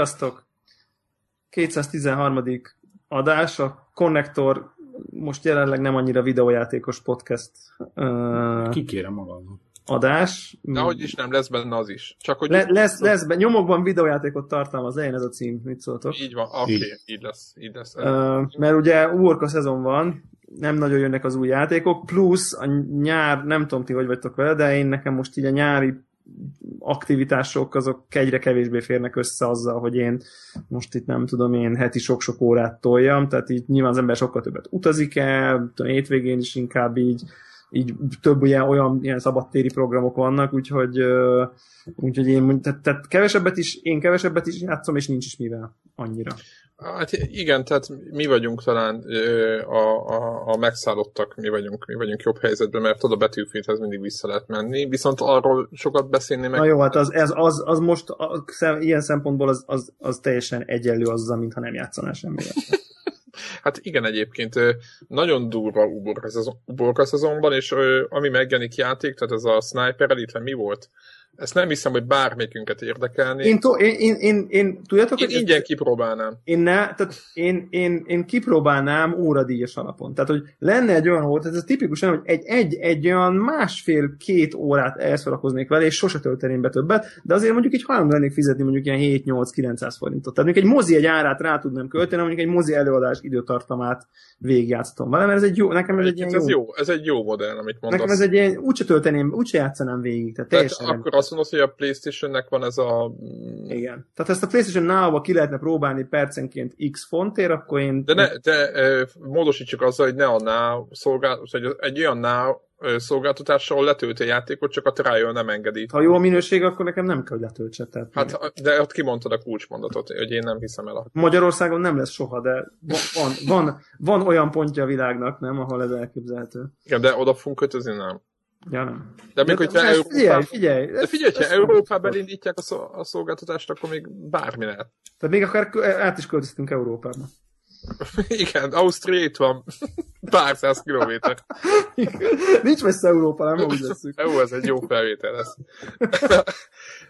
Sziasztok! 213. adás, a Connector most jelenleg nem annyira videójátékos podcast uh, Kikérem magam. adás. De hogy is nem, lesz benne az is. Csak hogy Le, lesz, lesz, be, nyomokban videójátékot tartalmaz, legyen ez a cím, mit szóltok? így van, oké, Így. okay, így lesz, így lesz. Uh, mert ugye uborka szezon van, nem nagyon jönnek az új játékok, plusz a nyár, nem tudom ti, hogy vagytok vele, de én nekem most így a nyári aktivitások azok egyre kevésbé férnek össze azzal, hogy én most itt nem tudom én heti sok-sok órát toljam, tehát így nyilván az ember sokkal többet utazik el, tudom, hétvégén is inkább így, így több ilyen, olyan ilyen szabadtéri programok vannak, úgyhogy, úgyhogy én tehát, tehát kevesebbet is, én kevesebbet is játszom, és nincs is mivel annyira. Hát igen, tehát mi vagyunk talán a, a, a megszállottak, mi vagyunk, mi vagyunk jobb helyzetben, mert oda Betűféthez mindig vissza lehet menni, viszont arról sokat beszélni meg... Na jó, hát az, ez, az, az most a, ilyen szempontból az, az, az teljesen egyenlő azzal, mintha nem játszanál semmivel. Hát igen, egyébként nagyon durva uborka szezon- uborka szezonban, és ami megjelenik játék, tehát ez a Sniper Elite, mi volt? Ezt nem hiszem, hogy bármelyikünket érdekelni. Én, to, én, én, én, én tudjátok, Én hogy ingyen kipróbálnám. én, ne, tehát én, én, én kipróbálnám óradíjas alapon. Tehát, hogy lenne egy olyan óra, tehát ez tipikusan, hogy egy, egy, egy olyan másfél-két órát elszorakoznék vele, és sose tölteném be többet, de azért mondjuk így hajlandó lennék fizetni mondjuk ilyen 7-8-900 forintot. Tehát mondjuk egy mozi egy árát rá tudnám költeni, mondjuk egy mozi előadás időtartamát végigjátszhatom vele, mert ez egy jó, nekem ez egy ilyen ez jó, jó, ez egy jó modell, amit mondasz. Nekem ez egy ilyen, úgyse tölteném, úgyse játszanám végig. Tehát Tehát akkor azt mondod, hogy a Playstation-nek van ez a... Igen. Tehát ezt a PlayStation Now-ba ki lehetne próbálni percenként x fontért, akkor én... De, ne, de módosítsuk azzal, hogy ne a Now szolgáltatás, hogy egy olyan Now ö, szolgáltatás, ahol letölti a játékot, csak a trial nem engedi. Ha jó a minőség, akkor nekem nem kell, hogy letöltse. Tehát Hát, de ott kimondtad a kulcsmondatot, hogy én nem hiszem el a... Magyarországon nem lesz soha, de van, van, van, van olyan pontja a világnak, nem, ahol ez elképzelhető. Igen, de oda fogunk kötözni, nem. Ja, nem. De még hogyha ez- figyelj, figyelj. De figyelj, ha Európában elindítják a, szol- a szolgáltatást, akkor még bármi lehet. Tehát még akár át is költöztünk Európába. Igen, Ausztria itt van. Pár száz kilométer. Nincs messze Európa, nem úgy leszünk. Jó, ez egy jó felvétel lesz.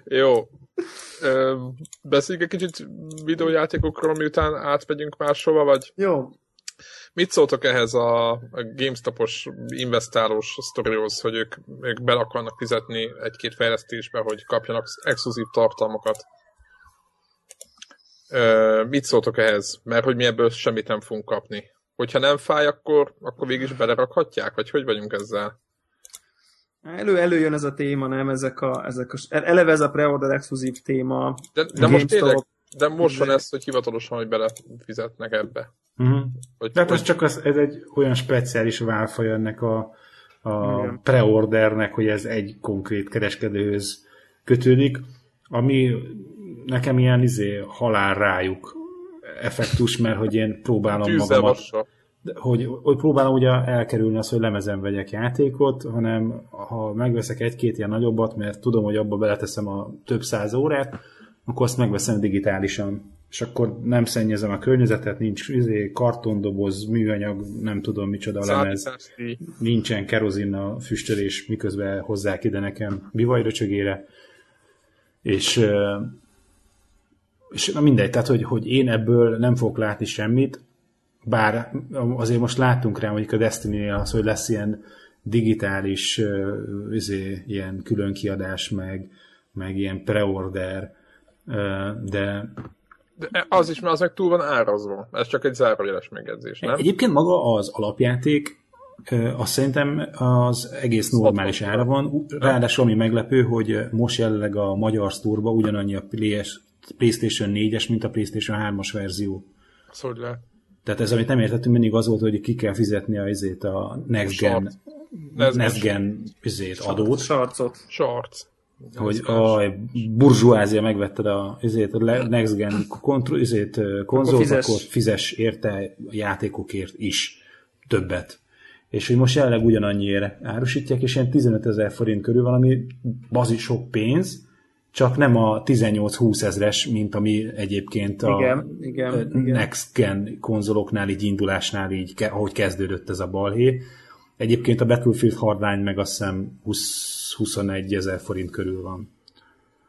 jó. Beszéljünk egy kicsit videójátékokról, miután átmegyünk máshova, vagy Jó, mit szóltok ehhez a, GameStop-os investálós sztorihoz, hogy ők, ők be akarnak fizetni egy-két fejlesztésbe, hogy kapjanak exkluzív tartalmakat? Ö, mit szóltok ehhez? Mert hogy mi ebből semmit nem fogunk kapni. Hogyha nem fáj, akkor, akkor végig is belerakhatják? Vagy hogy vagyunk ezzel? elő, előjön ez a téma, nem? Ezek a, ezek a, eleve ez a pre-order exkluzív téma. De, de most tényleg, de most van ez, hogy hivatalosan, hogy belefizetnek ebbe. Uh-huh. Hogy, De hát hogy, ez csak az, ez egy olyan speciális válfaj ennek a, a Igen. preordernek, hogy ez egy konkrét kereskedőhöz kötődik, ami nekem ilyen izé, halál rájuk effektus, mert hogy én próbálom tűzzel magamat, hogy, hogy próbálom ugye elkerülni azt, hogy lemezen vegyek játékot, hanem ha megveszek egy-két ilyen nagyobbat, mert tudom, hogy abba beleteszem a több száz órát, akkor azt megveszem digitálisan. És akkor nem szennyezem a környezetet, nincs izé, kartondoboz, műanyag, nem tudom micsoda lemez, nincsen kerozin a füstölés, miközben hozzák ide nekem bivajröcsögére. És, és na mindegy, tehát hogy, hogy én ebből nem fogok látni semmit, bár azért most láttunk rá, hogy a destiny az, hogy lesz ilyen digitális izé, ilyen külön kiadás, meg, meg ilyen preorder, de De az is, mert az meg túl van árazva. Ez csak egy zárójeles megjegyzés, nem? Egyébként maga az alapjáték, azt szerintem az egész normális ára van. Ráadásul ami meglepő, hogy most jelenleg a magyar sztúrba ugyanannyi a PlayStation 4-es, mint a PlayStation 3-as verzió. Az hogy lehet? Tehát ez, amit nem értettünk, mindig az volt, hogy ki kell fizetni a, izét, a Next Gen, Sort. Next Gen. Next Gen izét, adót, Sarcot. Sarc. Hogy a burzsóázia megvetted a, izét, a Next Gen kontro, ö, konzolt, fizess. akkor fizes érte a játékokért is többet. És hogy most jelenleg ugyanannyiért árusítják, és ilyen 15 ezer forint körül valami bazi sok pénz, csak nem a 18-20 ezres, mint ami egyébként a Igen, igen. Next Gen konzoloknál, így indulásnál, így, ahogy kezdődött ez a balhé. Egyébként a Battlefield Hardline meg azt hiszem 20, 21 ezer forint körül van.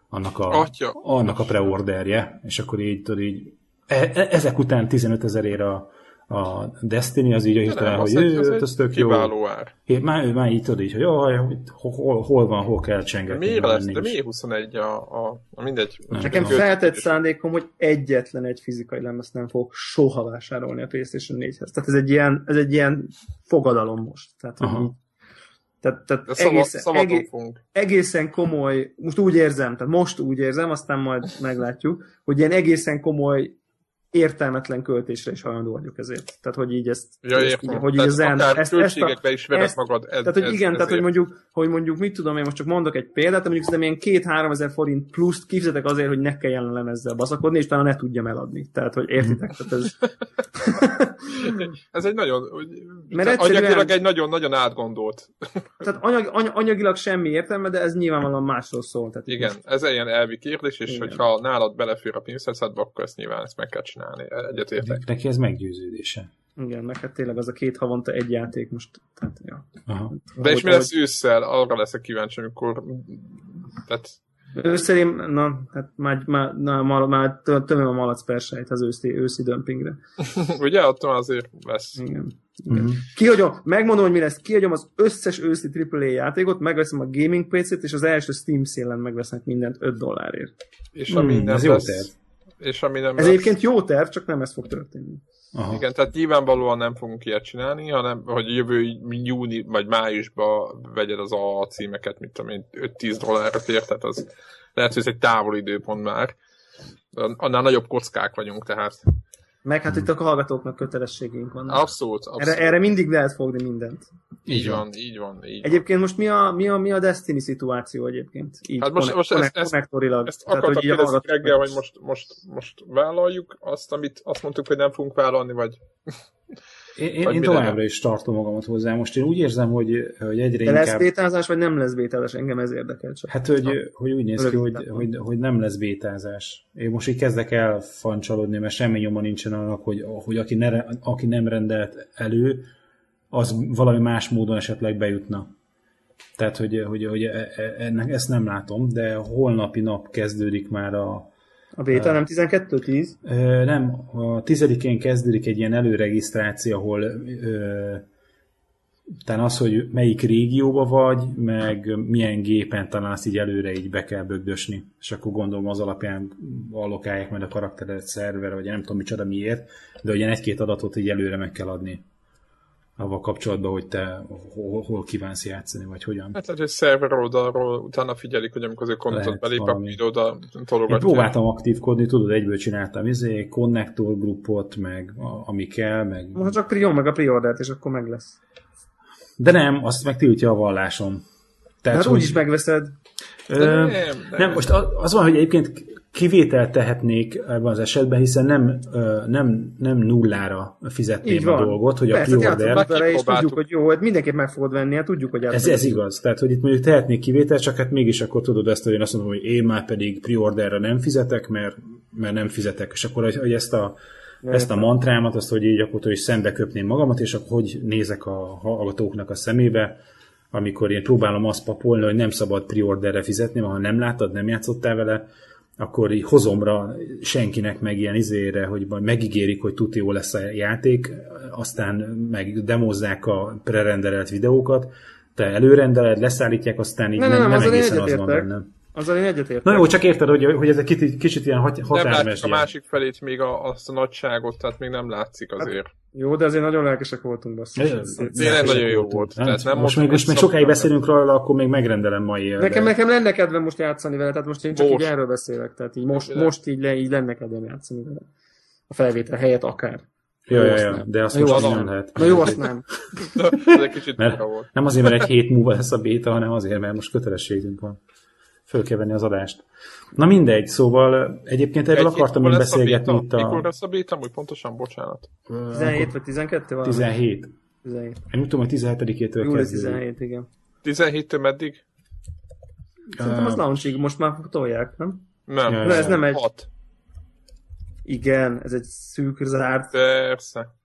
annak a, Atya. annak a preorderje, és akkor így, tudod, így e- e- ezek után 15 ezerért a, a Destiny, az így a hirtelen, hogy ő, az tök jó. Kiváló ár. É, már, már így tudod így, hogy jaj, hol, hol van, hol kell csengetni. miért lesz? De miért 21 a, a, a mindegy? Nem. Nekem feltett szándékom, hogy egyetlen egy fizikai lemezt nem fogok soha vásárolni a PlayStation 4-hez. Tehát ez egy ilyen, ez egy ilyen fogadalom most. Tehát, hogy tehát, tehát De szava, egészen, szavaton egé, fogunk. egészen komoly, most úgy érzem, tehát most úgy érzem, aztán majd meglátjuk, hogy ilyen egészen komoly értelmetlen költésre is hajlandó vagyok ezért. Tehát, hogy így ezt, Ja, ezt értem. hogy így en, akár ezt, ezt, a, költségekbe is vered ezt- magad. Ez, tehát, hogy ez, igen, tehát, hogy ezért. mondjuk, hogy mondjuk, mit tudom, én most csak mondok egy példát, mondjuk szerintem ilyen két-három ezer forint pluszt kifizetek azért, hogy ne kelljen lemezzel baszakodni, és talán ne tudjam eladni. Tehát, hogy értitek? Tehát ez... Ez egy nagyon, Mert egyszerűen- anyagilag egy nagyon-nagyon átgondolt. Tehát anyag, any, anyagilag semmi értelme, de ez nyilvánvalóan másról szól. Tehát Igen, most- ez egy ilyen elvi kérdés, és Igen. hogyha nálad belefér a pénzeszedbe, akkor ezt nyilván ezt meg kell csinálni. Egyetértek. Neki ez meggyőződése. Igen, meg hát tényleg az a két havonta egy játék most. Tehát, ja. Aha. De és mi lesz ősszel? Arra leszek kíváncsi, amikor... Tehát Ősszel én, na, hát már, már, na, már, már tö- tömöm a malac persejt az őszi, őszi dömpingre. ugye attól azért lesz. Igen. Mhm. Kihagyom, megmondom, hogy mi lesz, kihagyom az összes őszi AAA játékot, megveszem a gaming PC-t, és az első Steam szélen megvesznek mindent 5 dollárért. És ami nem ez jó lesz. És ami nem Ez lesz, egyébként jó terv, csak nem ez fog történni. Aha. Igen, tehát nyilvánvalóan nem fogunk ilyet csinálni, hanem hogy jövő júni vagy májusban vegyed az a címeket, mit tudom én, 5-10 dollárra ér, tehát az lehet, hogy ez egy távol időpont már. Annál nagyobb kockák vagyunk, tehát Meg hát itt a hallgatóknak kötelességeink vannak. abszolút, abszolút. Erre, erre mindig lehet fogni mindent. így van, így van, így van. Egyébként most mi a, mi a, mi a Destiny szituáció egyébként? Így Hát most- most ezt- ezt-. Ezt akartam kérdezni reggel, hogy most, most, most vállaljuk azt, amit azt mondtuk, hogy nem fogunk vállalni, vagy Én, én, továbbra is tartom magamat hozzá. Most én úgy érzem, hogy, hogy egyre De lesz inkább... bétázás, vagy nem lesz bétázás? Engem ez érdekel csak. Hát, hogy, hogy úgy néz ki, hogy, hogy, hogy nem lesz bétázás. Én most így kezdek el fancsalodni, mert semmi nyoma nincsen annak, hogy, hogy aki, ne, aki nem rendelt elő, az valami más módon esetleg bejutna. Tehát, hogy, hogy, hogy e- e- ennek, ezt nem látom, de holnapi nap kezdődik már a, A béta nem 12-10? Ö, nem, a tizedikén kezdődik egy ilyen előregisztráció, ahol ö, talán az, hogy melyik régióba vagy, meg milyen gépen talán azt így előre így be kell bögdösni, és akkor gondolom az alapján allokálják majd a karaktered szerver, vagy nem tudom micsoda miért, de ugye egy-két adatot így előre meg kell adni avval kapcsolatban, hogy te hol, hol kívánsz játszani, vagy hogyan. hát lehet, hogy szerver oldalról utána figyelik, hogy amikor az ő kontot Lehet belép, akkor oda Én tologatja. próbáltam aktívkodni, tudod, egyből csináltam izé, konnektor grupot, meg a, ami kell, meg Most csak prion meg a priordert, és akkor meg lesz. De nem, azt meg tiltja a vallásom. Tehát, Hát hogy, úgyis megveszed. ö, nem, nem, nem, most az van, hogy egyébként kivételt tehetnék ebben az esetben, hiszen nem, nem, nem nullára Így fizetném van. a dolgot, hogy a Persze, hát preorder... játszottunk vele, és tudjuk, hogy jó, hát mindenképp meg fogod venni, hát tudjuk, hogy Ez, ez igaz. Tehát, hogy itt mondjuk tehetnék kivételt, csak hát mégis akkor tudod ezt, hogy én azt mondom, hogy én már pedig preorderre nem fizetek, mert, mert nem fizetek. És akkor, hogy, hogy ezt a ezt a mantrámat, azt, hogy így akkor is szembe köpném magamat, és akkor hogy nézek a hallgatóknak a szemébe, amikor én próbálom azt papolni, hogy nem szabad preorderre fizetni, ha nem láttad, nem játszottál vele, akkor így hozomra senkinek meg ilyen izére, hogy majd megígérik, hogy tuti jó lesz a játék, aztán meg demozzák a prerenderelt videókat, te előrendeled, leszállítják, aztán így Nem, nem, nem, nem, egészen az van egyetértek. Azzal én egyetértek. Na jó, csak érted, hogy, hogy ez egy kicsit, kicsit ilyen hat, nem látjuk határmes. a másik felét, még a, azt a nagyságot, tehát még nem látszik azért. Jó, de azért nagyon lelkesek voltunk, basszus. Tényleg nagyon jó volt. Nem, Tehát nem most, még, most még sokáig beszélünk róla, akkor még megrendelem mai él. Nekem, nekem lenne kedvem most játszani vele, tehát most én csak Most. így erről beszélek, tehát így most, most így, le, így lenne kedvem játszani vele. A felvétel helyett akár. Jó, ja, azt ja, nem. de azt jó, most nem lehet. Na jó, azt nem. Ez egy kicsit Mert- volt. Nem azért, mert egy hét múlva lesz a béta, hanem azért, mert most kötelességünk van. Föl kell venni az adást. Na mindegy, szóval egyébként erről Egy- akartam én a beszélgetni béta? itt a Mikor lesz a béta? Úgy pontosan, bocsánat. 17 vagy 12 van? 17. 17. Én úgy tudom, hogy 17-től Július kezdődik. 17, igen. 17-től meddig? Szerintem az launchig most már tolják, nem? Nem. Ja, ez nem egy... 6. Igen, ez egy szűk zárt... Persze.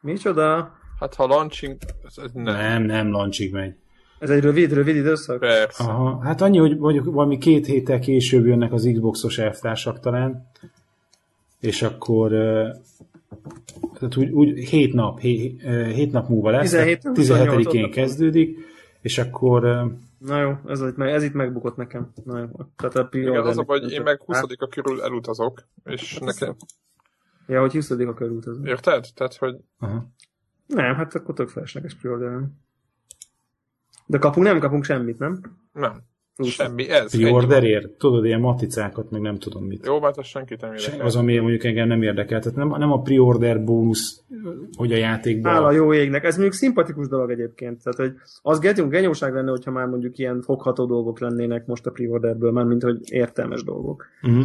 Micsoda? Hát ha launching, ez, ez nem. Nem, nem, lancsig megy. Ez egy rövid, rövid időszak? Persze. Aha, hát annyi, hogy mondjuk valami két héttel később jönnek az Xboxos elvtársak talán, és akkor tehát úgy, úgy hét nap, hét, hét nap múlva lesz, 17, 17-én 28 kezdődik, és akkor Na jó, ez, itt, ez itt megbukott nekem. Na jó. Tehát a Igen, az a baj, én meg 20 a körül elutazok, és nekem, Ja, hogy 20 a körült az. érted? Tehát, hogy aha. Nem, hát akkor tök felesleges pre De kapunk, nem kapunk semmit, nem? nem. Semmi, ez. Pre-orderért, tudod, ilyen maticákat, meg nem tudom mit. Jó, hát az senkit nem érdekel. Az, ami mondjuk engem nem érdekel. Tehát nem, nem a pre-order bónusz, hogy a játékban... Hála jó égnek. Ez mondjuk szimpatikus dolog egyébként. Tehát, hogy az genyó, genyóság lenne, hogyha már mondjuk ilyen fogható dolgok lennének most a pre-orderből, már mint hogy értelmes dolgok. Uh-huh.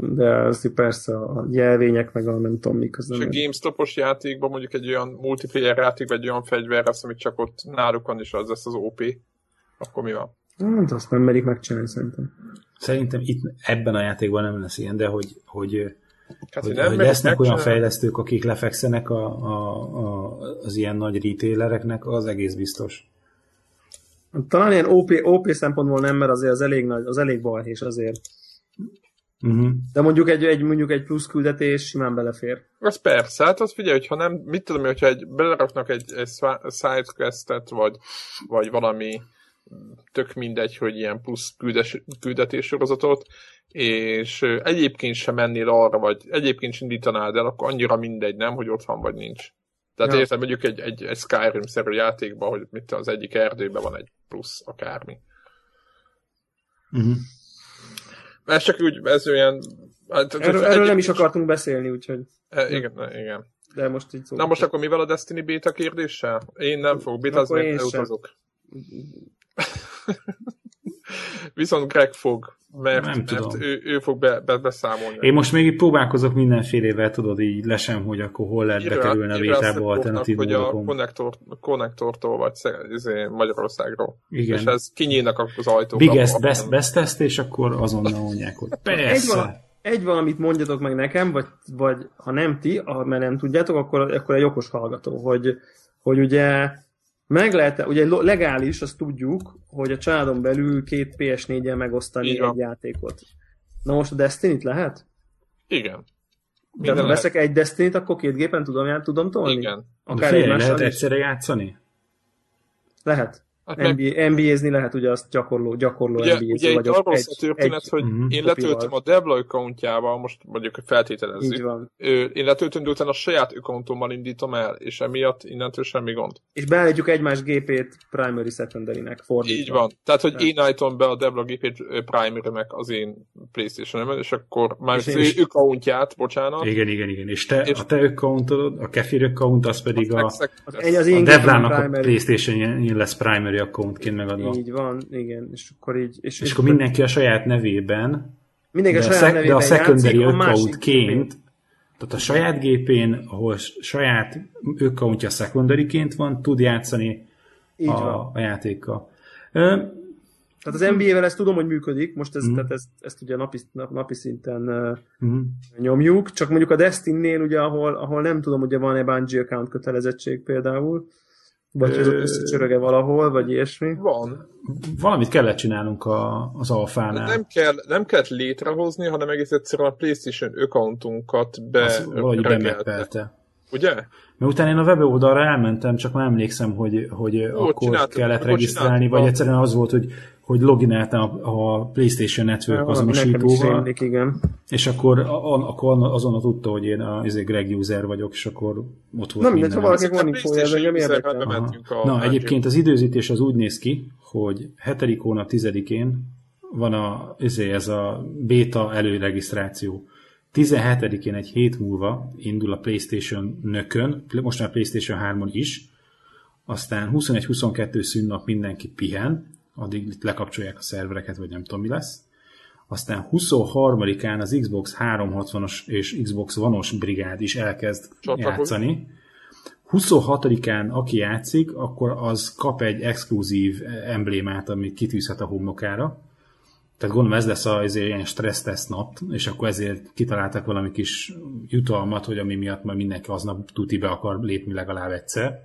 De az persze a jelvények, meg a nem tudom mik az És a GameStop-os játékban mondjuk egy olyan multiplayer játék, vagy egy olyan fegyver lesz, amit csak ott náluk van, és az lesz az OP, akkor mi van? Hát azt nem merik megcsinálni szerintem. Szerintem itt ebben a játékban nem lesz ilyen, de hogy, hogy, Hát, hogy, hogy lesznek olyan fejlesztők, akik lefekszenek a, a, a, az ilyen nagy retailereknek, az egész biztos. Talán ilyen OP, OP szempontból nem, mert azért az elég nagy, az elég balhés azért. Uh-huh. De mondjuk egy, egy, mondjuk egy plusz küldetés simán belefér. Az persze, hát az figyelj, hogyha nem, mit tudom, én, hogyha egy, beleraknak egy, egy sidequestet, vagy, vagy valami tök mindegy, hogy ilyen plusz küldes, küldetés sorozatot, és egyébként sem mennél arra, vagy egyébként sem indítanád el, akkor annyira mindegy, nem, hogy ott van, vagy nincs. Tehát Ja. érted, mondjuk egy, egy, egy Skyrim-szerű játékban, hogy mit az egyik erdőben van egy plusz, akármi. Uh-huh. Ez csak úgy, ez olyan... Hát, Erről, erről nem is akartunk beszélni, úgyhogy... E, igen, igen. De most így szó. Na most akkor mivel a Destiny beta kérdéssel? Én nem fogok bétázni, Akkor Viszont Greg fog, mert, Nem mert tudom. ő, ő fog be, be, beszámolni. Én most még így próbálkozok mindenfélével, tudod, így lesem, hogy akkor hol lehet bekerülni a vétába alternatív hogy a konnektor, konnektortól vagy izé, Magyarországról. Igen. És ez kinyílnak az ajtók. Biggest best, best test, és akkor azonnal mondják, hogy Egy, persze. vala, egy valamit mondjatok meg nekem, vagy, vagy ha nem ti, ha mert nem tudjátok, akkor, akkor egy okos hallgató, hogy, hogy ugye meg lehet, ugye legális, azt tudjuk, hogy a családon belül két PS4-en megosztani van. egy játékot. Na most a Destiny-t lehet? Igen. De ha veszek egy Destiny-t, akkor két gépen tudom, tudom tolni? Igen. De Akár figyelj, egymással lehet is? egyszerre játszani? Lehet. Hát meg, NBA, NBA-zni lehet, ugye azt gyakorló, gyakorló ugye, NBA-zni ugye vagyok. arról a történet, egy, hogy Mhm. én kopival. letöltöm a Debla accountjával, most mondjuk feltételezzük, így van. Én letöltöm, de utána a saját accountommal indítom el, és emiatt innentől semmi gond. És beállítjuk egymás gépét primary secondary-nek fordítva. Így van. Tehát, hogy Tehát- én állítom be a Debla gépét primary az én playstation és akkor már És az is- ő accountját, bocsánat, Igen, igen, igen. És te, És- a te accountod, a Kefir account, az pedig a, Exek- Az, egy, az én a gépem Devlának a primary. Playstation lesz primary accountként megadva. Így van, igen. És akkor így... És, És akkor mindenki a saját nevében, mindenki de a saját szek, de a nevében secondary játszik, a másik accountként, tehát a saját gépén, ahol saját accountja secondaryként van, tud játszani Így a, van. a játékkal. Ö, Tehát az NBA-vel ezt tudom, hogy működik, most ez, Mhm. tehát ezt, ezt ugye napi, nap, napi szinten mhm. nyomjuk, csak mondjuk a Destiny-nél ugye, ahol, ahol nem tudom, ugye van-e Bungie account kötelezettség például, vagy hogy az ott összecsöröge valahol, vagy ilyesmi. Van. Valamit kellett csinálnunk a, az alfánál. Nem, kell, nem kellett létrehozni, hanem egész egyszerűen a PlayStation accountunkat be Az valahogy bemeppelte. Ugye? Mert utána én a weboldalra elmentem, csak már emlékszem, hogy, hogy akkor csináltuk, kellett akkor regisztrálni, vagy a- egyszerűen az volt, hogy, hogy logináltam a, a PlayStation Network azonosítóval, rémlik, igen. és akkor, a, akkor azonnal tudta, hogy én a izé Greg user vagyok, és akkor ott volt Na minden. ha valakinek van infója, érdekel. mentünk a Na, egyébként az időzítés az úgy néz ki, hogy 7. hónap 10-én van a, izé, ez a beta előregisztráció. 17-én egy hét múlva indul a PlayStation nökön, most már PlayStation 3-on is, aztán 21-22 szünnap mindenki pihen, addig itt lekapcsolják a szervereket, vagy nem tudom mi lesz. Aztán 23-án az Xbox 360-os és Xbox One-os brigád is elkezd Csatlakozik. játszani. 26-án aki játszik, akkor az kap egy exkluzív emblémát, amit kitűzhet a homlokára. Tehát gondolom ez lesz a ez ilyen stresszteszt nap, és akkor ezért kitaláltak valami kis jutalmat, hogy ami miatt majd mindenki aznap tuti be akar lépni legalább egyszer.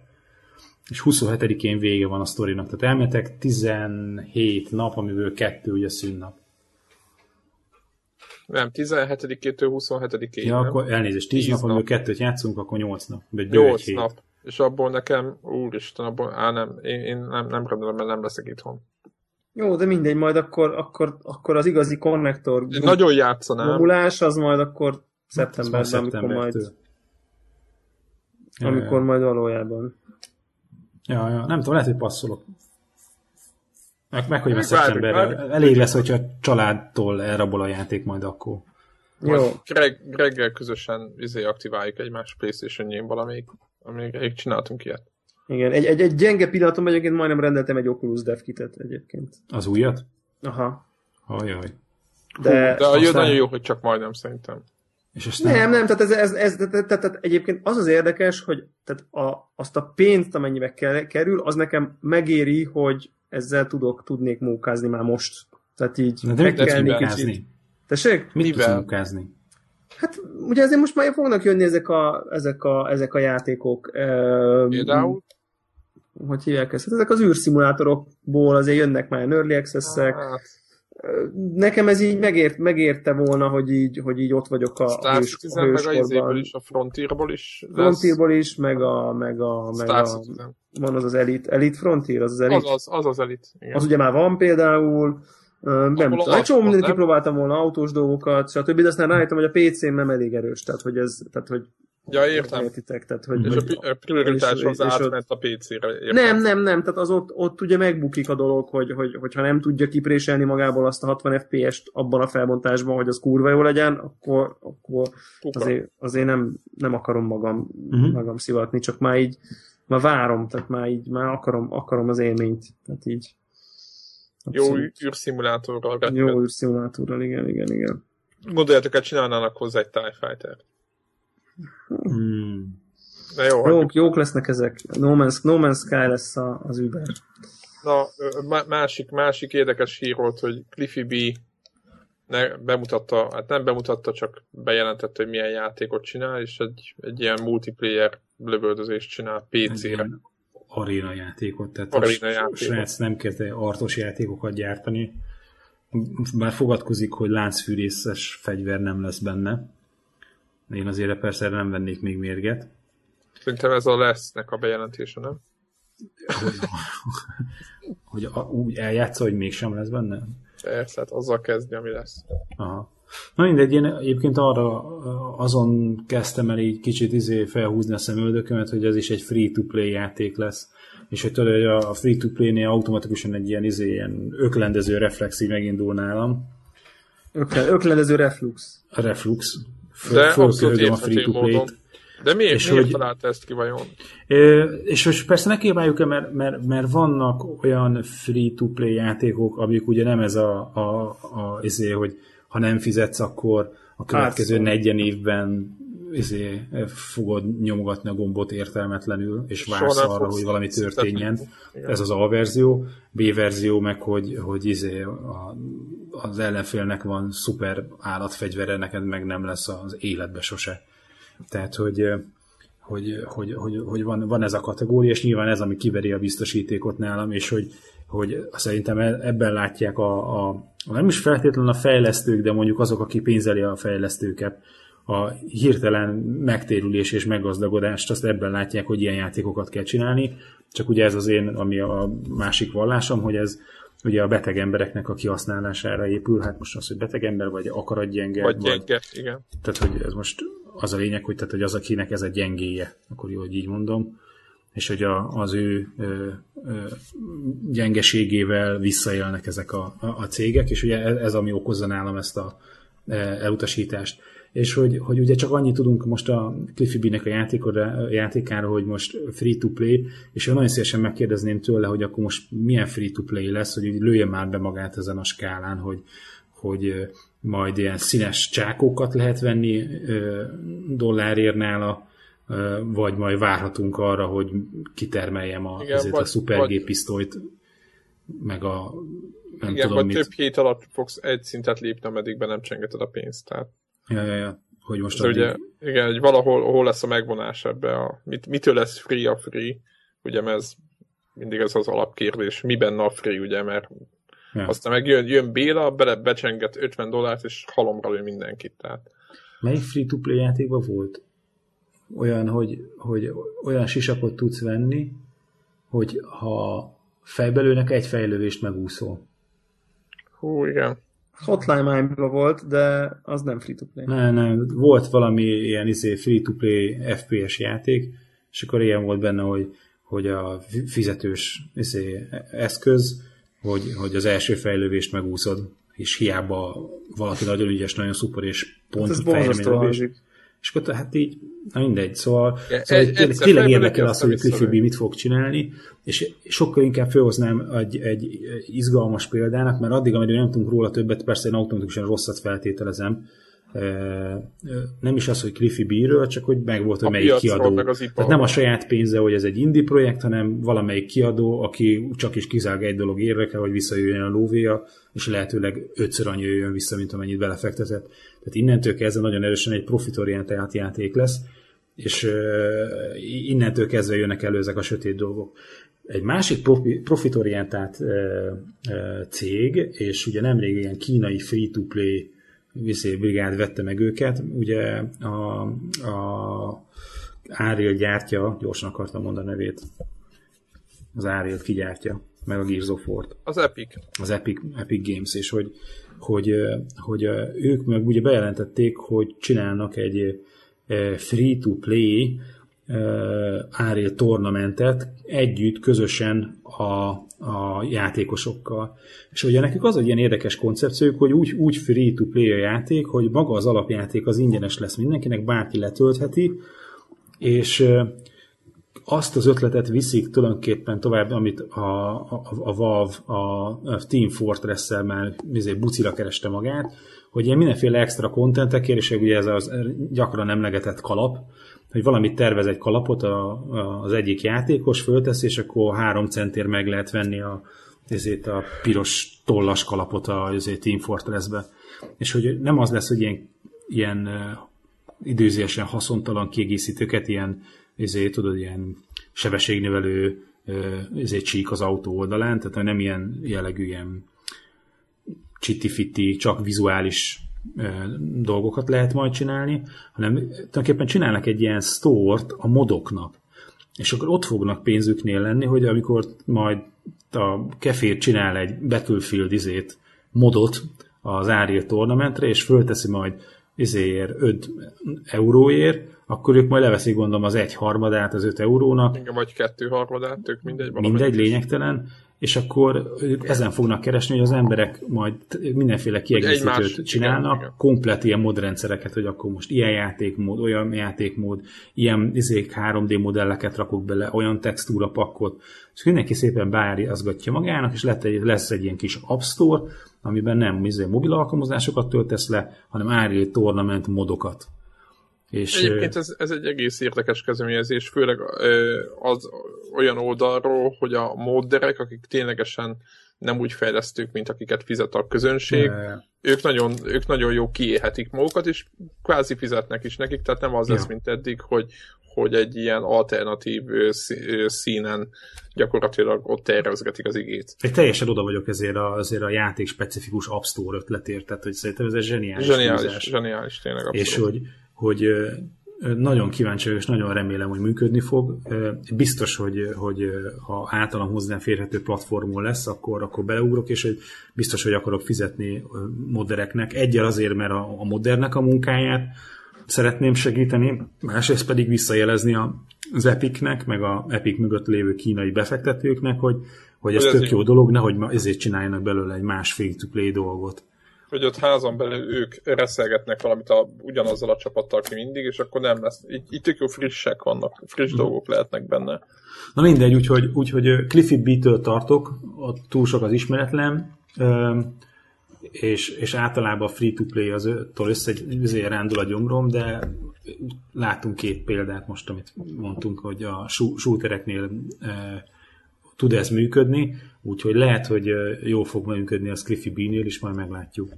És 27-én vége van a sztorinak. Tehát elmetek 17 nap, amiből kettő ugye szünnap. Nem, 17-től 27-ig. Ja, akkor elnézést, 10, 10 nap, amiből kettőt játszunk, akkor 8 nap. Vagy 8 nap. Hét. És abból nekem, úristen, abból, á nem, én, én nem, nem remélem, mert nem leszek itthon. Jó, de mindegy, majd akkor, akkor, akkor az igazi konnektor nagyon játszanám. Gomulás, az majd akkor szeptemberben, amikor majd amikor majd valójában. Ja, ja, nem tudom, lehet, hogy passzolok. Meg, meg hogy a szeptemberre. Elég lesz, hogyha családtól elrabol a játék majd akkor. Jó. Greg, Greggel közösen izé aktiváljuk egymás Playstation-jén valamelyik, amíg csináltunk ilyet. Igen, egy, egy, egy gyenge pillanatom egyébként majdnem rendeltem egy Oculus Dev kitet egyébként. Az újat? Aha. Ajaj. De, de aztán... nagyon jó, hogy csak majdnem szerintem. És aztán... Nem, nem, tehát, ez, ez, ez tehát, tehát, tehát egyébként az az érdekes, hogy tehát a, azt a pénzt, amennyibe kerül, az nekem megéri, hogy ezzel tudok, tudnék munkázni már most. Tehát így Na de meg kell kicsit. Tessék? Mit tudsz munkázni? Hát ugye azért most már fognak jönni ezek a, ezek a, ezek a játékok. Például? Hogy hívják ezt? Hát ezek az űrszimulátorokból azért jönnek már early access-ek. Hát nekem ez így megért, megérte volna, hogy így, hogy így ott vagyok a, Star hős, a meg a is, a Frontierból is. Lesz. Frontierból is, meg a, meg a, meg a van az az Elite, Elite Frontier, az az Elite. Az az, az, az Elite, igen. Az ugye már van például, nem tudom, egy csomó mindent kipróbáltam volna, autós dolgokat, stb. De aztán rájöttem, hogy a PC-m nem elég erős, tehát hogy ez, tehát hogy Ja, értem. Értitek, tehát, hogy, és hogy, a prioritás az átment a PC-re. Értem. Nem, nem, nem, tehát az ott, ott ugye megbukik a dolog, hogy, hogy, hogyha nem tudja kipréselni magából azt a 60 FPS-t abban a felbontásban, hogy az kurva jó legyen, akkor, akkor azért, azért nem, nem akarom magam, uh-huh. magam szivatni, csak már így, már várom, tehát már így, már akarom, akarom az élményt, tehát így. Abszolút. Jó űrszimulátorral. Jó űrszimulátorral, igen, igen, igen. Gondoljátok, hogy csinálnának hozzá egy TIE Fighter-t. Hmm. Jó, jók, jók lesznek ezek. No Man's, no Man's Sky lesz a, az Uber. Na, másik, másik érdekes hír volt, hogy Cliffy B ne, bemutatta, hát nem bemutatta, csak bejelentette, hogy milyen játékot csinál, és egy, egy ilyen multiplayer lövöldözést csinál PC-re. Aréna játékot, tehát aréna a játékot. srác nem kezdte artos játékokat gyártani. Bár fogadkozik, hogy láncfűrészes fegyver nem lesz benne én azért persze nem vennék még mérget. Szerintem ez a lesznek a bejelentése, nem? Hogy, hogy a, úgy eljátsza, hogy mégsem lesz benne? Persze, hát azzal kezdi, ami lesz. Aha. Na mindegy, én egyébként arra azon kezdtem el így kicsit izé felhúzni a szemöldökömet, hogy ez is egy free-to-play játék lesz. És hogy tudod, hogy a free-to-play-nél automatikusan egy ilyen, izé, ilyen öklendező reflex így megindul nálam. Ökle, öklendező reflux. A reflux de abszolút a free to play De miért, és miért hogy, találta ezt ki vajon? És most persze ne kívánjuk mert, mert, mert vannak olyan free-to-play játékok, amik ugye nem ez a, a, a izé, hogy ha nem fizetsz, akkor a következő Átszol. negyen évben izé, fogod nyomogatni a gombot értelmetlenül, és vársz arra, hogy valami történjen. Ez az A verzió. B verzió meg, hogy, hogy izé, a, az ellenfélnek van szuper állatfegyvere, neked meg nem lesz az életbe sose. Tehát, hogy, hogy, hogy, hogy, hogy van, van ez a kategória, és nyilván ez, ami kiveri a biztosítékot nálam, és hogy, hogy szerintem e, ebben látják a, a, nem is feltétlenül a fejlesztők, de mondjuk azok, akik pénzeli a fejlesztőket, a hirtelen megtérülés és meggazdagodást, azt ebben látják, hogy ilyen játékokat kell csinálni. Csak ugye ez az én, ami a másik vallásom, hogy ez ugye a beteg embereknek a kihasználására épül, hát most az, hogy beteg ember, vagy akaratgyenge. Vagy gyenge, vagy, igen. Tehát, hogy ez most az a lényeg, hogy, tehát, hogy az, akinek ez a gyengéje, akkor jó, hogy így mondom, és hogy a, az ő ö, ö, gyengeségével visszaélnek ezek a, a, a cégek, és ugye ez, ez ami okozza nálam ezt a e, elutasítást és hogy, hogy ugye csak annyit tudunk most a Cliffy B-nek a játékára, hogy most free-to-play, és én nagyon szívesen megkérdezném tőle, hogy akkor most milyen free-to-play lesz, hogy lője már be magát ezen a skálán, hogy, hogy majd ilyen színes csákókat lehet venni dollárért nála, vagy majd várhatunk arra, hogy kitermeljem a, Igen, vagy, a szupergépisztolyt, meg a nem Igen, tudom, vagy mit. több hét alatt fogsz egy szintet lépni, ameddig be nem csengeted a pénzt. Tehát Ja, ja, ja. Hogy most addig... ugye, igen, hogy valahol hol lesz a megvonás ebbe a... Mit, mitől lesz free a free? ugye, mert ez mindig ez az alapkérdés, mi benne a free, ugye, mert Ja. aztán meg jön, jön Béla, bele becsenget 50 dollárt, és halomra lő mindenkit. Tehát. Melyik free-to-play játékban volt? Olyan, hogy, hogy olyan sisakot tudsz venni, hogy ha fejbelőnek egy fejlővést megúszol. Hú, igen. Hotline Miami volt, de az nem free-to-play. Nem, nem, volt valami ilyen izé, free-to-play FPS játék, és akkor ilyen volt benne, hogy, hogy a fizetős izé, eszköz, hogy, hogy az első fejlővést megúszod, és hiába valaki nagyon ügyes, nagyon szuper, és pont Hát ez menő, és, akkor hát így, na mindegy, szóval, szóval egy- tényleg, egyszer tényleg érdekel az, hogy a Cliffy mit fog csinálni, és sokkal inkább felhoznám egy, egy izgalmas példának, mert addig, ameddig nem tudunk róla többet, persze én automatikusan rosszat feltételezem, nem is az, hogy Cliffy B-ről, csak hogy meg volt, hogy A melyik kiadó. meg az. Tehát nem a saját pénze, hogy ez egy indie projekt, hanem valamelyik kiadó, aki csak is kizárólag egy dolog érdekel, hogy visszajöjjön a lóvéja, és lehetőleg ötször annyi jöjjön vissza, mint amennyit belefektetett. Tehát innentől kezdve nagyon erősen egy profitorientált játék lesz, és innentől kezdve jönnek elő ezek a sötét dolgok. Egy másik profi, profitorientált cég, és ugye nemrég ilyen kínai free-to-play viszé brigád vette meg őket, ugye a, a Ariel gyártja, gyorsan akartam mondani a nevét, az Ariel kigyártja, meg a Gears of War-t Az Epic. az Epic, Epic Games, és hogy, hogy, hogy ők meg ugye bejelentették, hogy csinálnak egy free-to-play Unreal tornamentet együtt, közösen a, a játékosokkal. És ugye nekik az egy ilyen érdekes koncepciójuk, hogy úgy, úgy free-to-play a játék, hogy maga az alapjáték az ingyenes lesz mindenkinek, bárki letöltheti, és azt az ötletet viszik tulajdonképpen tovább, amit a, a, a Valve a Team Fortress-szel már izé, bucira kereste magát, hogy ilyen mindenféle extra kontentekért, és ugye ez az gyakran emlegetett kalap, hogy valamit tervez egy kalapot a, a, az egyik játékos, föltesz, és akkor három centér meg lehet venni a, ezért a piros tollas kalapot a ezért Team Fortress-be. És hogy nem az lesz, hogy ilyen, ilyen időzésen haszontalan kiegészítőket, ilyen ezért, tudod, ilyen sebességnövelő ezért csík az autó oldalán, tehát nem ilyen jellegű ilyen csitti csak vizuális dolgokat lehet majd csinálni, hanem tulajdonképpen csinálnak egy ilyen store-t a modoknak. És akkor ott fognak pénzüknél lenni, hogy amikor majd a kefér csinál egy Battlefield izét, modot az Ariel tornamentre, és fölteszi majd izéért 5 euróért, akkor ők majd leveszik gondolom az egy harmadát az 5 eurónak. Igen, vagy kettő harmadát, tök mindegy. Mindegy, lényegtelen. És akkor ők ezen fognak keresni, hogy az emberek majd mindenféle kiegészítőt csinálnak, igen, igen. komplet ilyen modrendszereket, hogy akkor most ilyen játékmód, olyan játékmód, ilyen izék 3D modelleket rakok bele, olyan textúra pakkot, és mindenki szépen beáriazgatja magának, és lesz egy, lesz egy ilyen kis App Store, amiben nem izé, mobil alkalmazásokat töltesz le, hanem Unreal Tournament modokat. És, Egyébként ez, ez egy egész érdekes kezdeményezés, főleg az olyan oldalról, hogy a modderek, akik ténylegesen nem úgy fejlesztők, mint akiket fizet a közönség, ők, nagyon, ők nagyon jó kiéhetik magukat, és kvázi fizetnek is nekik, tehát nem az ja. lesz, mint eddig, hogy, hogy egy ilyen alternatív színen gyakorlatilag ott tervezgetik az igét. Egy teljesen oda vagyok ezért a, azért a játék specifikus App Store ötletért, tehát hogy szerintem ez egy zseniális Zseniális, húzás. zseniális tényleg. Abszolút. És hogy, hogy nagyon kíváncsi vagyok, és nagyon remélem, hogy működni fog. Biztos, hogy, hogy ha általam hozzáférhető platformon lesz, akkor, akkor beleugrok, és hogy biztos, hogy akarok fizetni modereknek. Egyel azért, mert a, a modernek a munkáját szeretném segíteni, másrészt pedig visszajelezni a, az Epicnek, meg a Epic mögött lévő kínai befektetőknek, hogy, hogy ez, tök jó dolog, nehogy ezért csináljanak belőle egy más free-to-play dolgot hogy ott házon belül ők reszelgetnek valamit a, ugyanazzal a csapattal, aki mindig, és akkor nem lesz. Itt, itt tök jó frissek vannak, friss mm. dolgok lehetnek benne. Na mindegy, úgyhogy, úgyhogy Cliffy B-től tartok, ott túl sok az ismeretlen, és, és általában a free-to-play az-tól össze azért rándul a gyomrom, de látunk két példát most, amit mondtunk, hogy a shootereknél tud ez működni, úgyhogy lehet, hogy jól fog működni a Cliffy B-nél is, majd meglátjuk.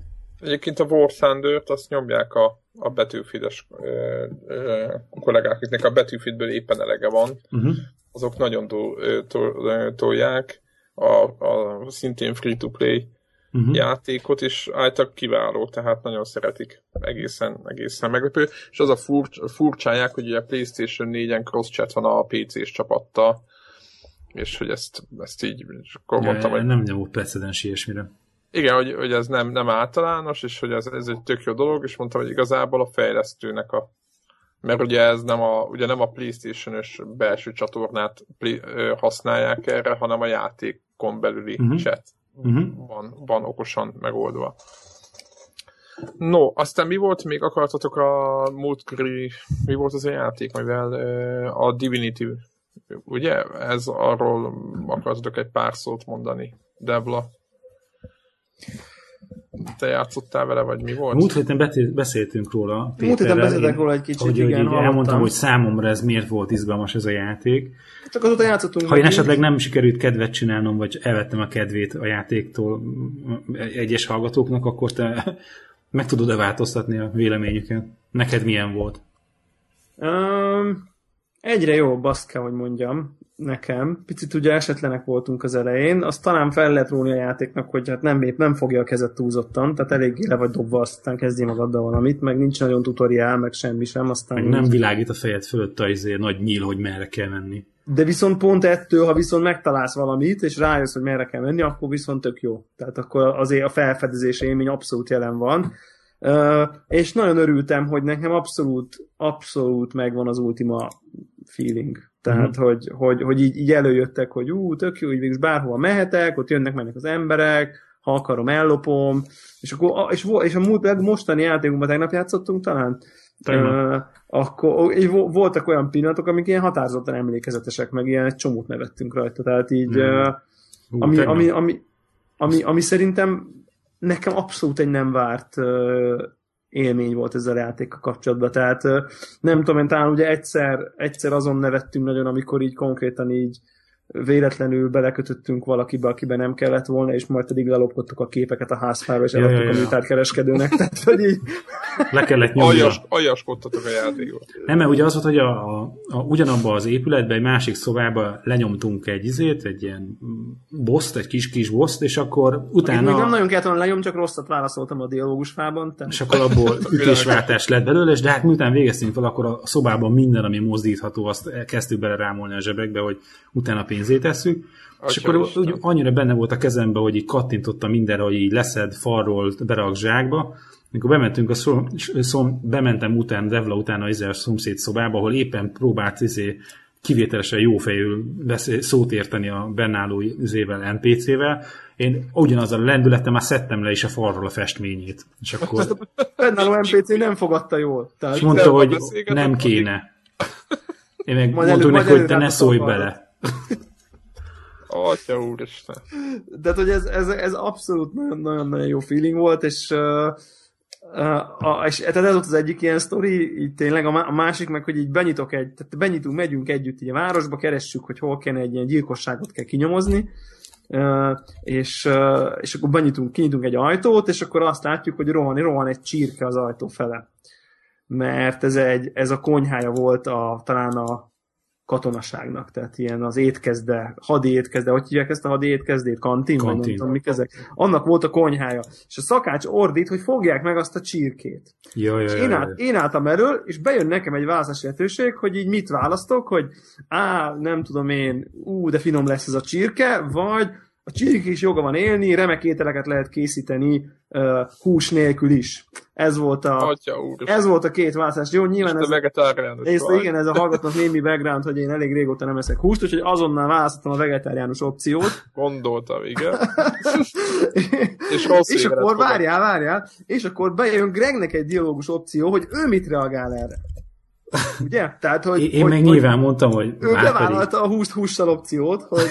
Egyébként a War Thunder-t azt nyomják a, a betűfides kollégák, akiknek a betűfidből éppen elege van, uh-huh. azok nagyon to, to, tolják a, a szintén free-to-play uh-huh. játékot, és álltak kiváló, tehát nagyon szeretik. Egészen, egészen meglepő. És az a furcs, furcsáják, hogy ugye a PlayStation 4-en cross-chat van a PC-s csapattal, és hogy ezt, ezt így, és akkor ja, mondtam, hogy... Nem nyomott precedens ilyesmire. Igen, hogy, hogy ez nem, nem általános, és hogy ez, ez egy tök jó dolog, és mondtam, hogy igazából a fejlesztőnek a mert ugye ez nem a, ugye nem a Playstation-ös belső csatornát play, ö, használják erre, hanem a játékon belüli uh-huh. chat uh-huh. Van, van okosan megoldva. No, aztán mi volt még, akartatok a múltkori, mi volt az a játék, mivel a Divinity, ugye? Ez arról akartatok egy pár szót mondani, Debla? Te játszottál vele, vagy mi volt? Múlt héten beszéltünk róla. Múlt héten beszéltek róla egy kicsit, hogy, igen, hogy elmondtam, hogy számomra ez miért volt izgalmas ez a játék. Csak azóta játszottunk. Ha én esetleg nem sikerült kedvet csinálnom, vagy elvettem a kedvét a játéktól egyes hallgatóknak, akkor te meg tudod-e változtatni a véleményüket? Neked milyen volt? Um, egyre jobb, azt kell, hogy mondjam nekem. Picit ugye esetlenek voltunk az elején, azt talán fel lehet róni a játéknak, hogy hát nem, nem fogja a kezet túlzottan, tehát eléggé le vagy dobva, aztán kezdjél magaddal valamit, meg nincs nagyon tutoriál, meg semmi sem. Aztán meg nem világít a fejed fölött a izé, nagy nyíl, hogy merre kell menni. De viszont pont ettől, ha viszont megtalálsz valamit, és rájössz, hogy merre kell menni, akkor viszont tök jó. Tehát akkor azért a felfedezés élmény abszolút jelen van. Uh, és nagyon örültem, hogy nekem abszolút, abszolút megvan az ultima feeling. Tehát, mm. hogy, hogy, hogy így, így előjöttek, hogy ú, tök jó, így végül bárhova mehetek, ott jönnek, mennek az emberek, ha akarom, ellopom, és akkor, és, és a múlt, mostani játékunkban tegnap játszottunk talán, Uh, akkor így voltak olyan pillanatok, amik ilyen határozottan emlékezetesek, meg ilyen egy csomót nevettünk rajta, tehát így, mm. uh, ami, ami, ami, ami, ami szerintem nekem abszolút egy nem várt élmény volt ezzel a játékkal kapcsolatban. Tehát nem tudom, én talán ugye egyszer, egyszer azon nevettünk nagyon, amikor így konkrétan így véletlenül belekötöttünk valakibe, akiben nem kellett volna, és majd pedig lelopkodtuk a képeket a házfára, és ja, eladtuk ja, ja. a műtárkereskedőnek. Tehát, hogy így... Le kellett nyomni. Aljas, aljaskodtatok a játékot. Nem, mert ugye az volt, hogy a, a, a, ugyanabba az épületben, egy másik szobába lenyomtunk egy izét, egy ilyen boszt, egy kis-kis boszt, és akkor utána... Én még nem nagyon kellett volna lenyom, csak rosszat válaszoltam a dialógusfában. Tehát... És akkor abból ütésváltás lett belőle, és de hát miután végeztünk fel, akkor a szobában minden, ami mozdítható, azt kezdtük bele rámolni a zsebekbe, hogy utána pénzét tesszük, és akkor úgy, annyira benne volt a kezembe, hogy így kattintotta mindenre, hogy így leszed falról, berak zsákba, amikor bementünk a szom, szom, bementem után, Devla után a izé szomszéd szobába, ahol éppen próbált izé, kivételesen jófejül beszél, szót érteni a bennálló izével, NPC-vel, én ugyanazzal a lendületem már szedtem le is a falról a festményét. És akkor... bennálló NPC nem fogadta jól. Tehát... És mondta, hogy nem kéne. Én meg mondtam neki, hogy te ne szólj bele. Atya úristen. De hogy ez, ez, ez abszolút nagyon-nagyon jó feeling volt, és uh, uh, és tehát ez volt az egyik ilyen sztori, így tényleg a másik meg, hogy így benyitok egy, tehát benyitunk, megyünk együtt így a városba, keressük, hogy hol kéne egy ilyen gyilkosságot kell kinyomozni, Uh, és, uh, és akkor benyitunk, kinyitunk egy ajtót, és akkor azt látjuk, hogy rohan, rohan egy csirke az ajtó fele. Mert ez, egy, ez a konyhája volt a, talán a, katonaságnak, tehát ilyen az étkezde, hadi étkezde, hogy hívják ezt a hadi étkezdét? Kantin? Kantin. Vagy nem tudom, mik ezek. Annak volt a konyhája. És a szakács ordít, hogy fogják meg azt a csirkét. Jó, és én, át, én álltam erről, és bejön nekem egy választási lehetőség, hogy így mit választok, hogy á, nem tudom én, ú, de finom lesz ez a csirke, vagy a csirke is joga van élni, remek ételeket lehet készíteni uh, hús nélkül is. Ez volt a, Atya úr. ez volt a két választás. Jó, nyilván ez, ez igen, ez a hallgatók némi background, hogy én elég régóta nem eszek húst, úgyhogy azonnal választottam a vegetáriánus opciót. Gondoltam, igen. és és akkor várjál, várjál, és akkor bejön Gregnek egy dialógus opció, hogy ő mit reagál erre. Ugye? Tehát, hogy, én hogy, meg hogy nyilván mondtam, hogy ő bevállalta a húst hússal opciót, hogy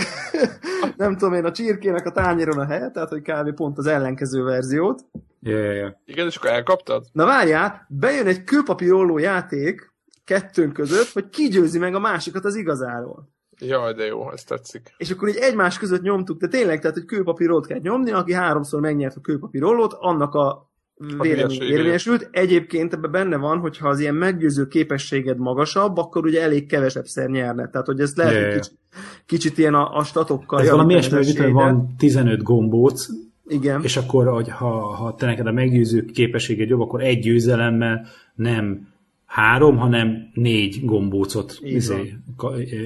nem tudom én, a csirkének a tányéron a helye, tehát hogy kb. pont az ellenkező verziót. Yeah, yeah, yeah. Igen, és akkor elkaptad? Na várjál, bejön egy kőpapírolló játék kettőnk között, hogy kigyőzi meg a másikat az igazáról. Jaj, de jó, ez tetszik. És akkor így egymás között nyomtuk, de tényleg, tehát, hogy kőpapírollót kell nyomni, aki háromszor megnyert a kőpapírollót, annak a vélemény érvényesült. Egyébként ebben benne van, hogy ha az ilyen meggyőző képességed magasabb, akkor ugye elég kevesebb nyerne. Tehát, hogy ez lehet, Yeah. kicsit, kicsit ilyen a, a statokkal Ez valami ilyesmi, hogy van 15 gombóc, Igen. és akkor, hogy ha, ha te neked a meggyőző képességed jobb, akkor egy győzelemmel nem három, hanem négy gombócot izé,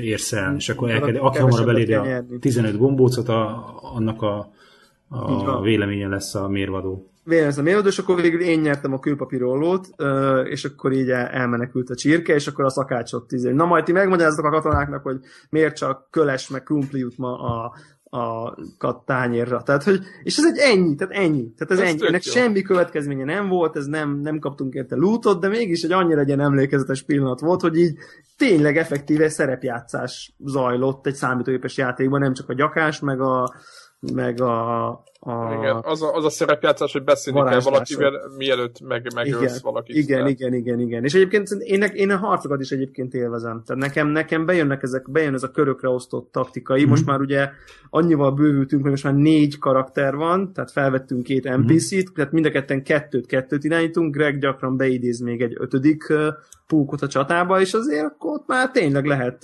érsz el, és akkor elkezd, akkor aki hamarabb eléri a nyerni. 15 gombócot, a, annak a, a véleménye lesz a mérvadó. Vélemezem mérvadó, és akkor végül én nyertem a kőpapírollót, ö, és akkor így el- elmenekült a csirke, és akkor a szakácsot tízé. Na majd ti megmagyarázzatok a katonáknak, hogy miért csak köles meg krumpli jut ma a, a tányérra. Tehát, hogy, és ez egy ennyi, tehát ennyi. Tehát ez, Ez ennyi. Ennek jó. semmi következménye nem volt, ez nem, nem kaptunk érte lootot, de mégis egy annyira egy ilyen emlékezetes pillanat volt, hogy így tényleg effektíve szerepjátszás zajlott egy számítógépes játékban, nem csak a gyakás, meg a, meg a, a Igen, az a, az a szerepjátszás, hogy beszélni kell valakivel, mielőtt meg, megölsz igen, valakit. igen, Tehát igen, igen, igen. És egyébként én, én a harcokat is egyébként élvezem. Tehát nekem, nekem bejönnek ezek, bejön ez a körökre osztott taktikai. Mhm. Most már ugye annyival bővültünk, hogy most már négy karakter van, tehát felvettünk két NPC-t, tehát mind a ketten kettőt-kettőt irányítunk, Greg gyakran beidéz még egy ötödik púkot a csatába, és azért akkor ott már tényleg lehet,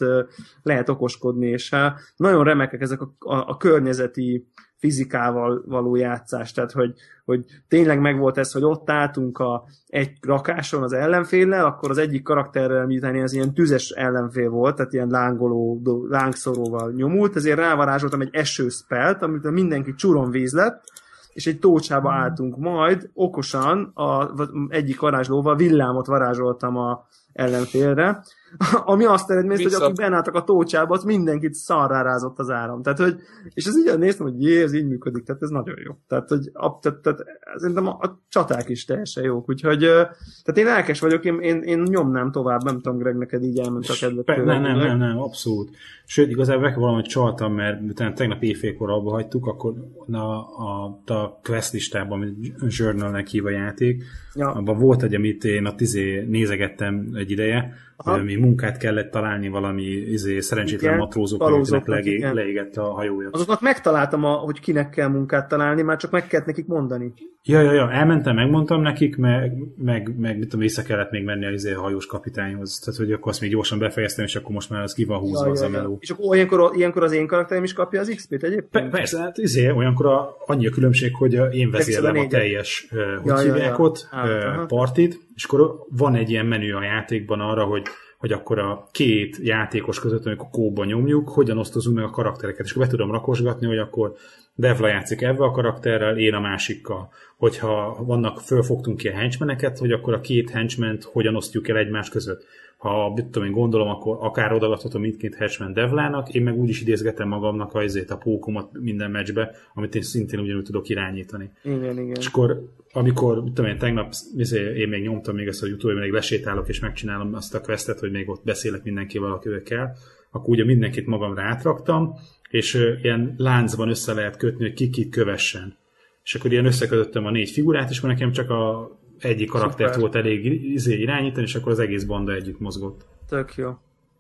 lehet okoskodni, és hát nagyon remekek ezek a, a, a környezeti fizikával való játszás, tehát hogy, hogy tényleg megvolt ez, hogy ott álltunk a, egy rakáson az ellenféllel, akkor az egyik karakterrel, miután ez ilyen tüzes ellenfél volt, tehát ilyen lángoló, lángszoróval nyomult, ezért rávarázsoltam egy esőszpelt, amit mindenki csuronvíz lett, és egy tócsába álltunk, majd okosan a egyik varázslóval villámot varázsoltam a ellenfélre, ami azt eredményezte, hogy akik bennálltak a tócsába, az mindenkit szarrá rázott az áram. Tehát, hogy, és ez így néztem, hogy jé, ez így működik, tehát ez nagyon jó. Tehát, hogy a, tehát, tehát, szerintem a, a, csaták is teljesen jók, úgyhogy tehát én lelkes vagyok, én, én, én nyomnám tovább, nem tudom, Greg, neked így elment a kedvet. Tőle, nem, nem, nem, abszolút. Sőt, igazából meg valamit csaltam, mert utána tegnap éjfélkor abba hagytuk, akkor a, a, a quest listában, amit Journalnek hív a játék, Ja. abban volt egy, amit én a tizé nézegettem egy ideje, Aha. munkát kellett találni valami izé, szerencsétlen Igen, matrózoknak, kalózoknak, akinek legé, igen. leégett a hajója. Azoknak megtaláltam, a, hogy kinek kell munkát találni, már csak meg kellett nekik mondani. Ja, ja, ja, elmentem, megmondtam nekik, meg, meg, meg mit tudom, vissza kellett még menni az izé, hajós kapitányhoz. Tehát, hogy akkor azt még gyorsan befejeztem, és akkor most már az ki van húzva az a meló. És akkor olyankor, ilyenkor az én karakterem is kapja az XP-t egyébként? persze, hát izé, olyankor a, annyi a különbség, hogy én vezérlem a teljes, hogy Ja, ja, hívják ja. ott, aha. partit, és akkor van egy ilyen menü a játékban arra, hogy hogy akkor a két játékos között, amikor kóba nyomjuk, hogyan osztozunk meg a karaktereket, és akkor be tudom rakosgatni, hogy akkor Devla játszik ebben a karakterrel, én a másikkal. Hogyha vannak, fölfogtunk ilyen henchmeneket, hogy akkor a két henchment hogyan osztjuk el egymás között. Ha mit tudom én gondolom, akkor akár odaadhatom mindkét henchman Devlának, én meg úgy is idézgetem magamnak a, ezért a pókomat minden meccsbe, amit én szintén ugyanúgy tudok irányítani. Igen, igen. És akkor, amikor, mit tudom én, tegnap izé, én még nyomtam még ezt, hogy utóbb még lesétálok és megcsinálom azt a questet, hogy még ott beszélek mindenkivel, akivel kell, akkor ugye mindenkit magamra átraktam, és ilyen láncban össze lehet kötni, hogy ki kit kövessen. És akkor ilyen összekötöttem a négy figurát, és akkor nekem csak a egyik karaktert Szuper. volt elég izé irányítani, és akkor az egész banda együtt mozgott. Tök jó.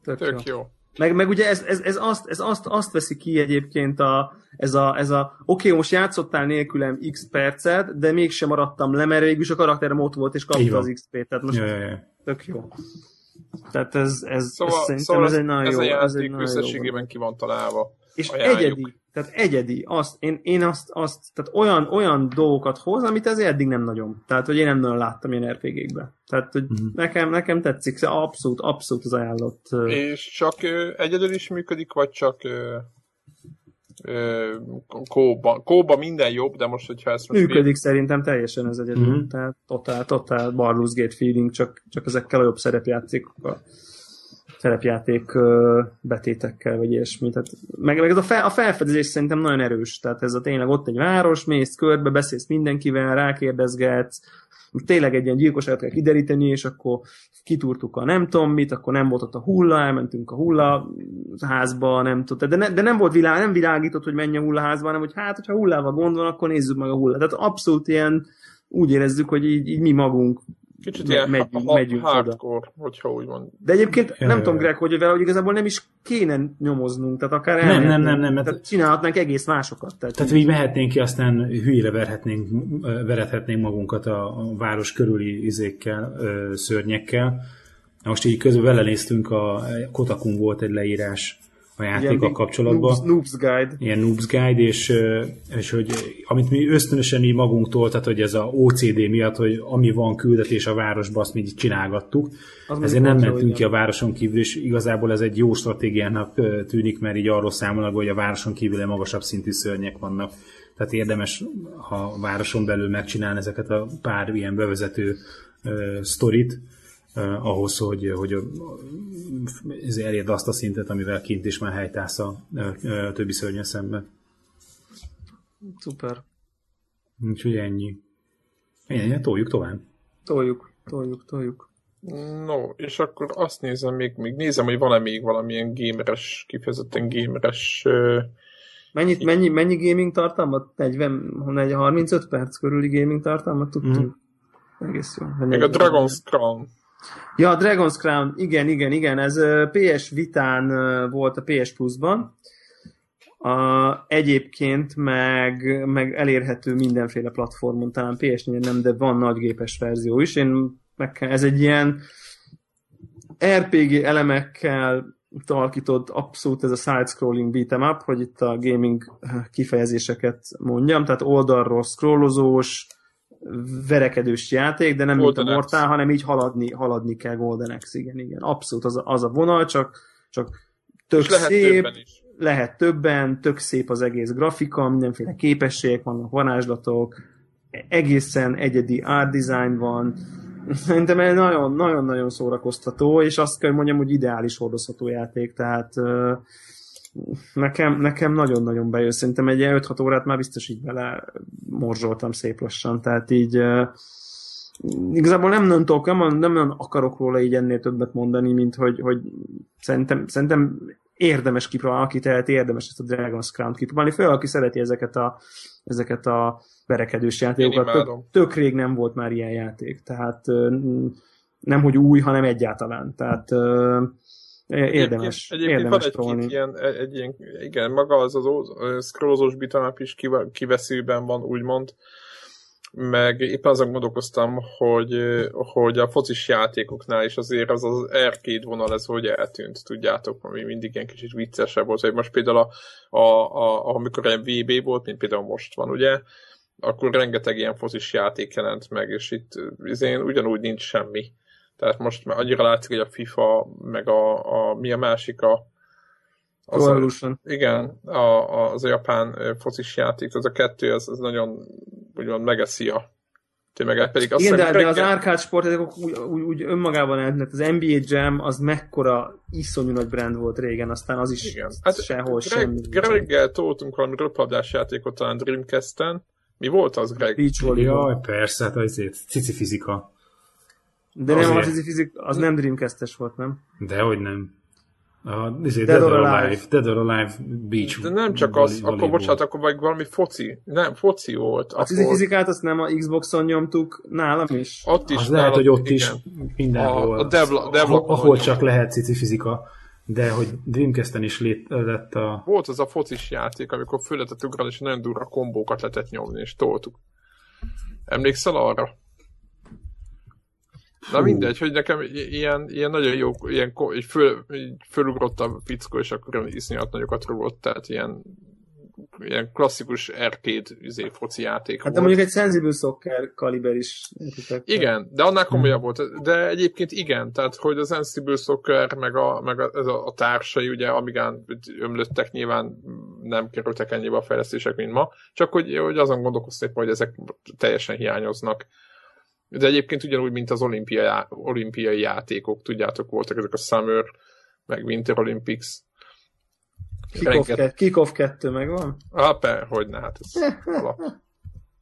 Tök, jó. Tök jó. Meg, meg ugye ez, ez, ez, azt, ez azt, azt veszi ki egyébként a, ez a, ez a oké, okay, most játszottál nélkülem x percet, de mégsem maradtam le, mert végülis a karakterem ott volt, és kapta az XP-t. Tehát most Ja, ja, ja. tök jó. Tehát ez, ez, Szóval, ez szerintem szóval ez egy nagyon ez jó. a ez egy játék nagyon jó összességében ki van találva. és egyedi, tehát egyedi, azt, én, én azt, azt, tehát olyan, olyan dolgokat hoz, amit ez eddig nem nagyon. Tehát, hogy én nem nagyon láttam ilyen RPG-kbe. Tehát, hogy Mhm. nekem, nekem tetszik, szóval abszolút, abszolút az ajánlott. És csak ö, egyedül is működik, vagy csak ö, ö, kóba. Kóba minden jobb, de most, hogyha ezt most Működik szerintem teljesen ez egyedül. Mhm. Mm-hmm. Tehát totál, totál Baldur's Gate feeling, csak, csak ezekkel a jobb szerepjátékokkal szerepjáték betétekkel, vagy ilyesmi. Tehát, meg, meg ez a, fel, a felfedezés szerintem nagyon erős. Tehát ez a tényleg ott egy város, mész körbe, beszélsz mindenkivel, rákérdezgetsz, tényleg egy ilyen gyilkosságot kell kideríteni, és akkor kitúrtuk a nem tudom mit, akkor nem volt ott a hulla, elmentünk a hulla házba, nem tudta, de, ne, de nem volt világ, nem világított, hogy menj a hullaházba, hanem hogy hát, hogyha hullával gond van, akkor nézzük meg a hullát. Tehát abszolút ilyen, úgy érezzük, hogy így, így mi magunk Kicsit Me- ilyen megyünk- ha- megyünk oda. hardcore, hogyha úgy mond. De egyébként Ja, nem ja, tudom. Greg, hogy vele, hogy igazából nem is kéne nyomoznunk, tehát akár Nem, nem, elmehetnénk. nem, nem, mert- Tehát csinálhatnánk egész másokat. Tehát, Tehát így mehetnénk ki, aztán hülyére verhetnénk, verethetnénk magunkat a, a város körüli izékkel, ö, szörnyekkel. Na Most így közben belenéztünk, a Kotakun volt egy leírás a játékkal kapcsolatban. Noobs, noobs Guide. ilyen Noobs Guide, és, ö, és hogy amit mi ösztönösen így magunktól, tehát hogy ez a OCD miatt, hogy ami van küldetés a városba, azt mi így csinálgattuk. Az Ezért nem mentünk ki a városon kívül, és igazából ez egy jó stratégiának ö, tűnik, mert így arról számolnak, hogy a városon kívül magasabb szintű szörnyek vannak. Tehát érdemes, ha a városon belül megcsinálni ezeket a pár ilyen bevezető ö, sztorit, ö, ahhoz, hogy, hogy ö, ez elérd azt a szintet, amivel kint is már helytállsz a ö, ö, többi szörnyen szemben. Szuper. Úgyhogy ennyi. Ennyi, toljuk tovább. Toljuk, toljuk, toljuk. No, és akkor azt nézem még, még nézem, hogy van-e még valamilyen gameres, kifejezetten gameres ö, Mennyit, mennyi, mennyi gaming tartalmat? 40, 40, 35 perc körüli gaming tartalmat tudtunk? Mm. Egész jó. Még a 40. Dragon's Crown. Ja, a Dragon's Crown, igen, igen, igen, ez PS Vitán volt a PS Plus-ban. A, egyébként meg, meg elérhető mindenféle platformon, talán ps nem, de van nagygépes verzió is. Én meg, ez egy ilyen RPG elemekkel alakított abszolút ez a side-scrolling beat'em up, hogy itt a gaming kifejezéseket mondjam, tehát oldalról scrollozós, verekedős játék, de nem Golden mint a. Mortal, hanem így haladni, haladni kell Golden Axe, igen, igen. Abszolút az a, az a vonal, csak, csak tök És lehet szép, többen is. lehet többen, tök szép az egész grafika, mindenféle képességek vannak, varázslatok, egészen egyedi art design van, szerintem ez nagyon- nagyon-nagyon szórakoztató, és azt kell hogy mondjam, hogy ideális hordozható játék, tehát nekem, nekem nagyon-nagyon bejön, szerintem egy ilyen 5-6 órát már biztos így bele morzsoltam szép lassan, tehát így igazából nem nagyon tudok, nem, nem akarok róla így ennél többet mondani, mint hogy, hogy szerintem, szerintem érdemes kipróbálni, aki teheti, érdemes ezt a Dragon's Crown-t kipróbálni, főleg aki szereti ezeket a, ezeket a verekedős játékokat. Tök, tök rég nem volt már ilyen játék, tehát nem hogy új, hanem egyáltalán. Tehát érdemes, Egyébként, érdemes van egy, két ilyen, egy, ilyen, igen, maga az az ó- scrollozós bitanap is kive- kiveszőben van, úgymond. Meg éppen azon gondolkoztam, hogy, hogy a focis játékoknál is azért az az arcade vonal ez hogy eltűnt, tudjátok, ami mindig ilyen kicsit viccesebb volt, hogy most például a, a, a, amikor ilyen VB volt, mint például most van, ugye, akkor rengeteg ilyen focis játék jelent meg, és itt izén ugyanúgy nincs semmi. Tehát most már annyira látszik, hogy a FIFA, meg a, a mi a másik a az a, igen, a, a, az a japán focis játék, az a kettő, az, az nagyon úgymond megeszi a tömeget, pedig azt Igen, de, hiszem de az reggel- arcade sportjátékok úgy, úgy, úgy önmagában eltűnnek. Az NBA Jam az mekkora iszonyú nagy brand volt régen, aztán az is Igen. hát, Hát sehol Greg, semmi. Reggel toltunk valami röplabdás játékot talán Dreamcast-en. Mi volt az, Greg? Beach volleyball. Jaj, persze, hát azért cici fizika. De nem, az, fizik, az nem Dreamcast-es volt, nem? Dehogy nem. A, azért Dead Dead, or Alive. Alive. Dead or Alive Beach. De nem csak az, akkor volleyball. bocsánat, akkor meg valami foci. Nem, foci volt. A Akkor, fizikát azt nem a Xboxon nyomtuk, nálam is. ott is Az lehet, nálad- hogy ott igen. is mindenhol. A- a Devla- Devla- ahol, ahol csak lehet cici fizika, de hogy Dreamcast-en is lét, lett a... Volt az a focis játék, amikor föl lehetett ugrani, és nagyon durva kombókat lehetett nyomni, és toltuk. Emlékszel arra? Na mindegy, hogy nekem ilyen, ilyen nagyon jó, ilyen így föl, így fölugrott a fickó, és akkor iszonyat nagyokat rúgott, tehát ilyen, ilyen klasszikus arcade izé, foci játék Hát de volt. mondjuk egy Sensible Soccer kaliber is. értitek? Igen, de annál komolyabb volt. De egyébként igen, tehát hogy az Sensible Soccer, meg a, meg a, ez a, a társai, ugye, amigán ömlöttek, nyilván nem kerültek ennyibe a fejlesztések, mint ma, csak hogy, hogy azon gondolkoztam, hogy ezek teljesen hiányoznak. De egyébként ugyanúgy, mint az olimpiai, olimpiai játékok, tudjátok, voltak ezek a Summer, meg Winter Olympics. Kick-off, Renget- Kick-off 2 megvan? Ah, per, hogy ne, hát ez alap.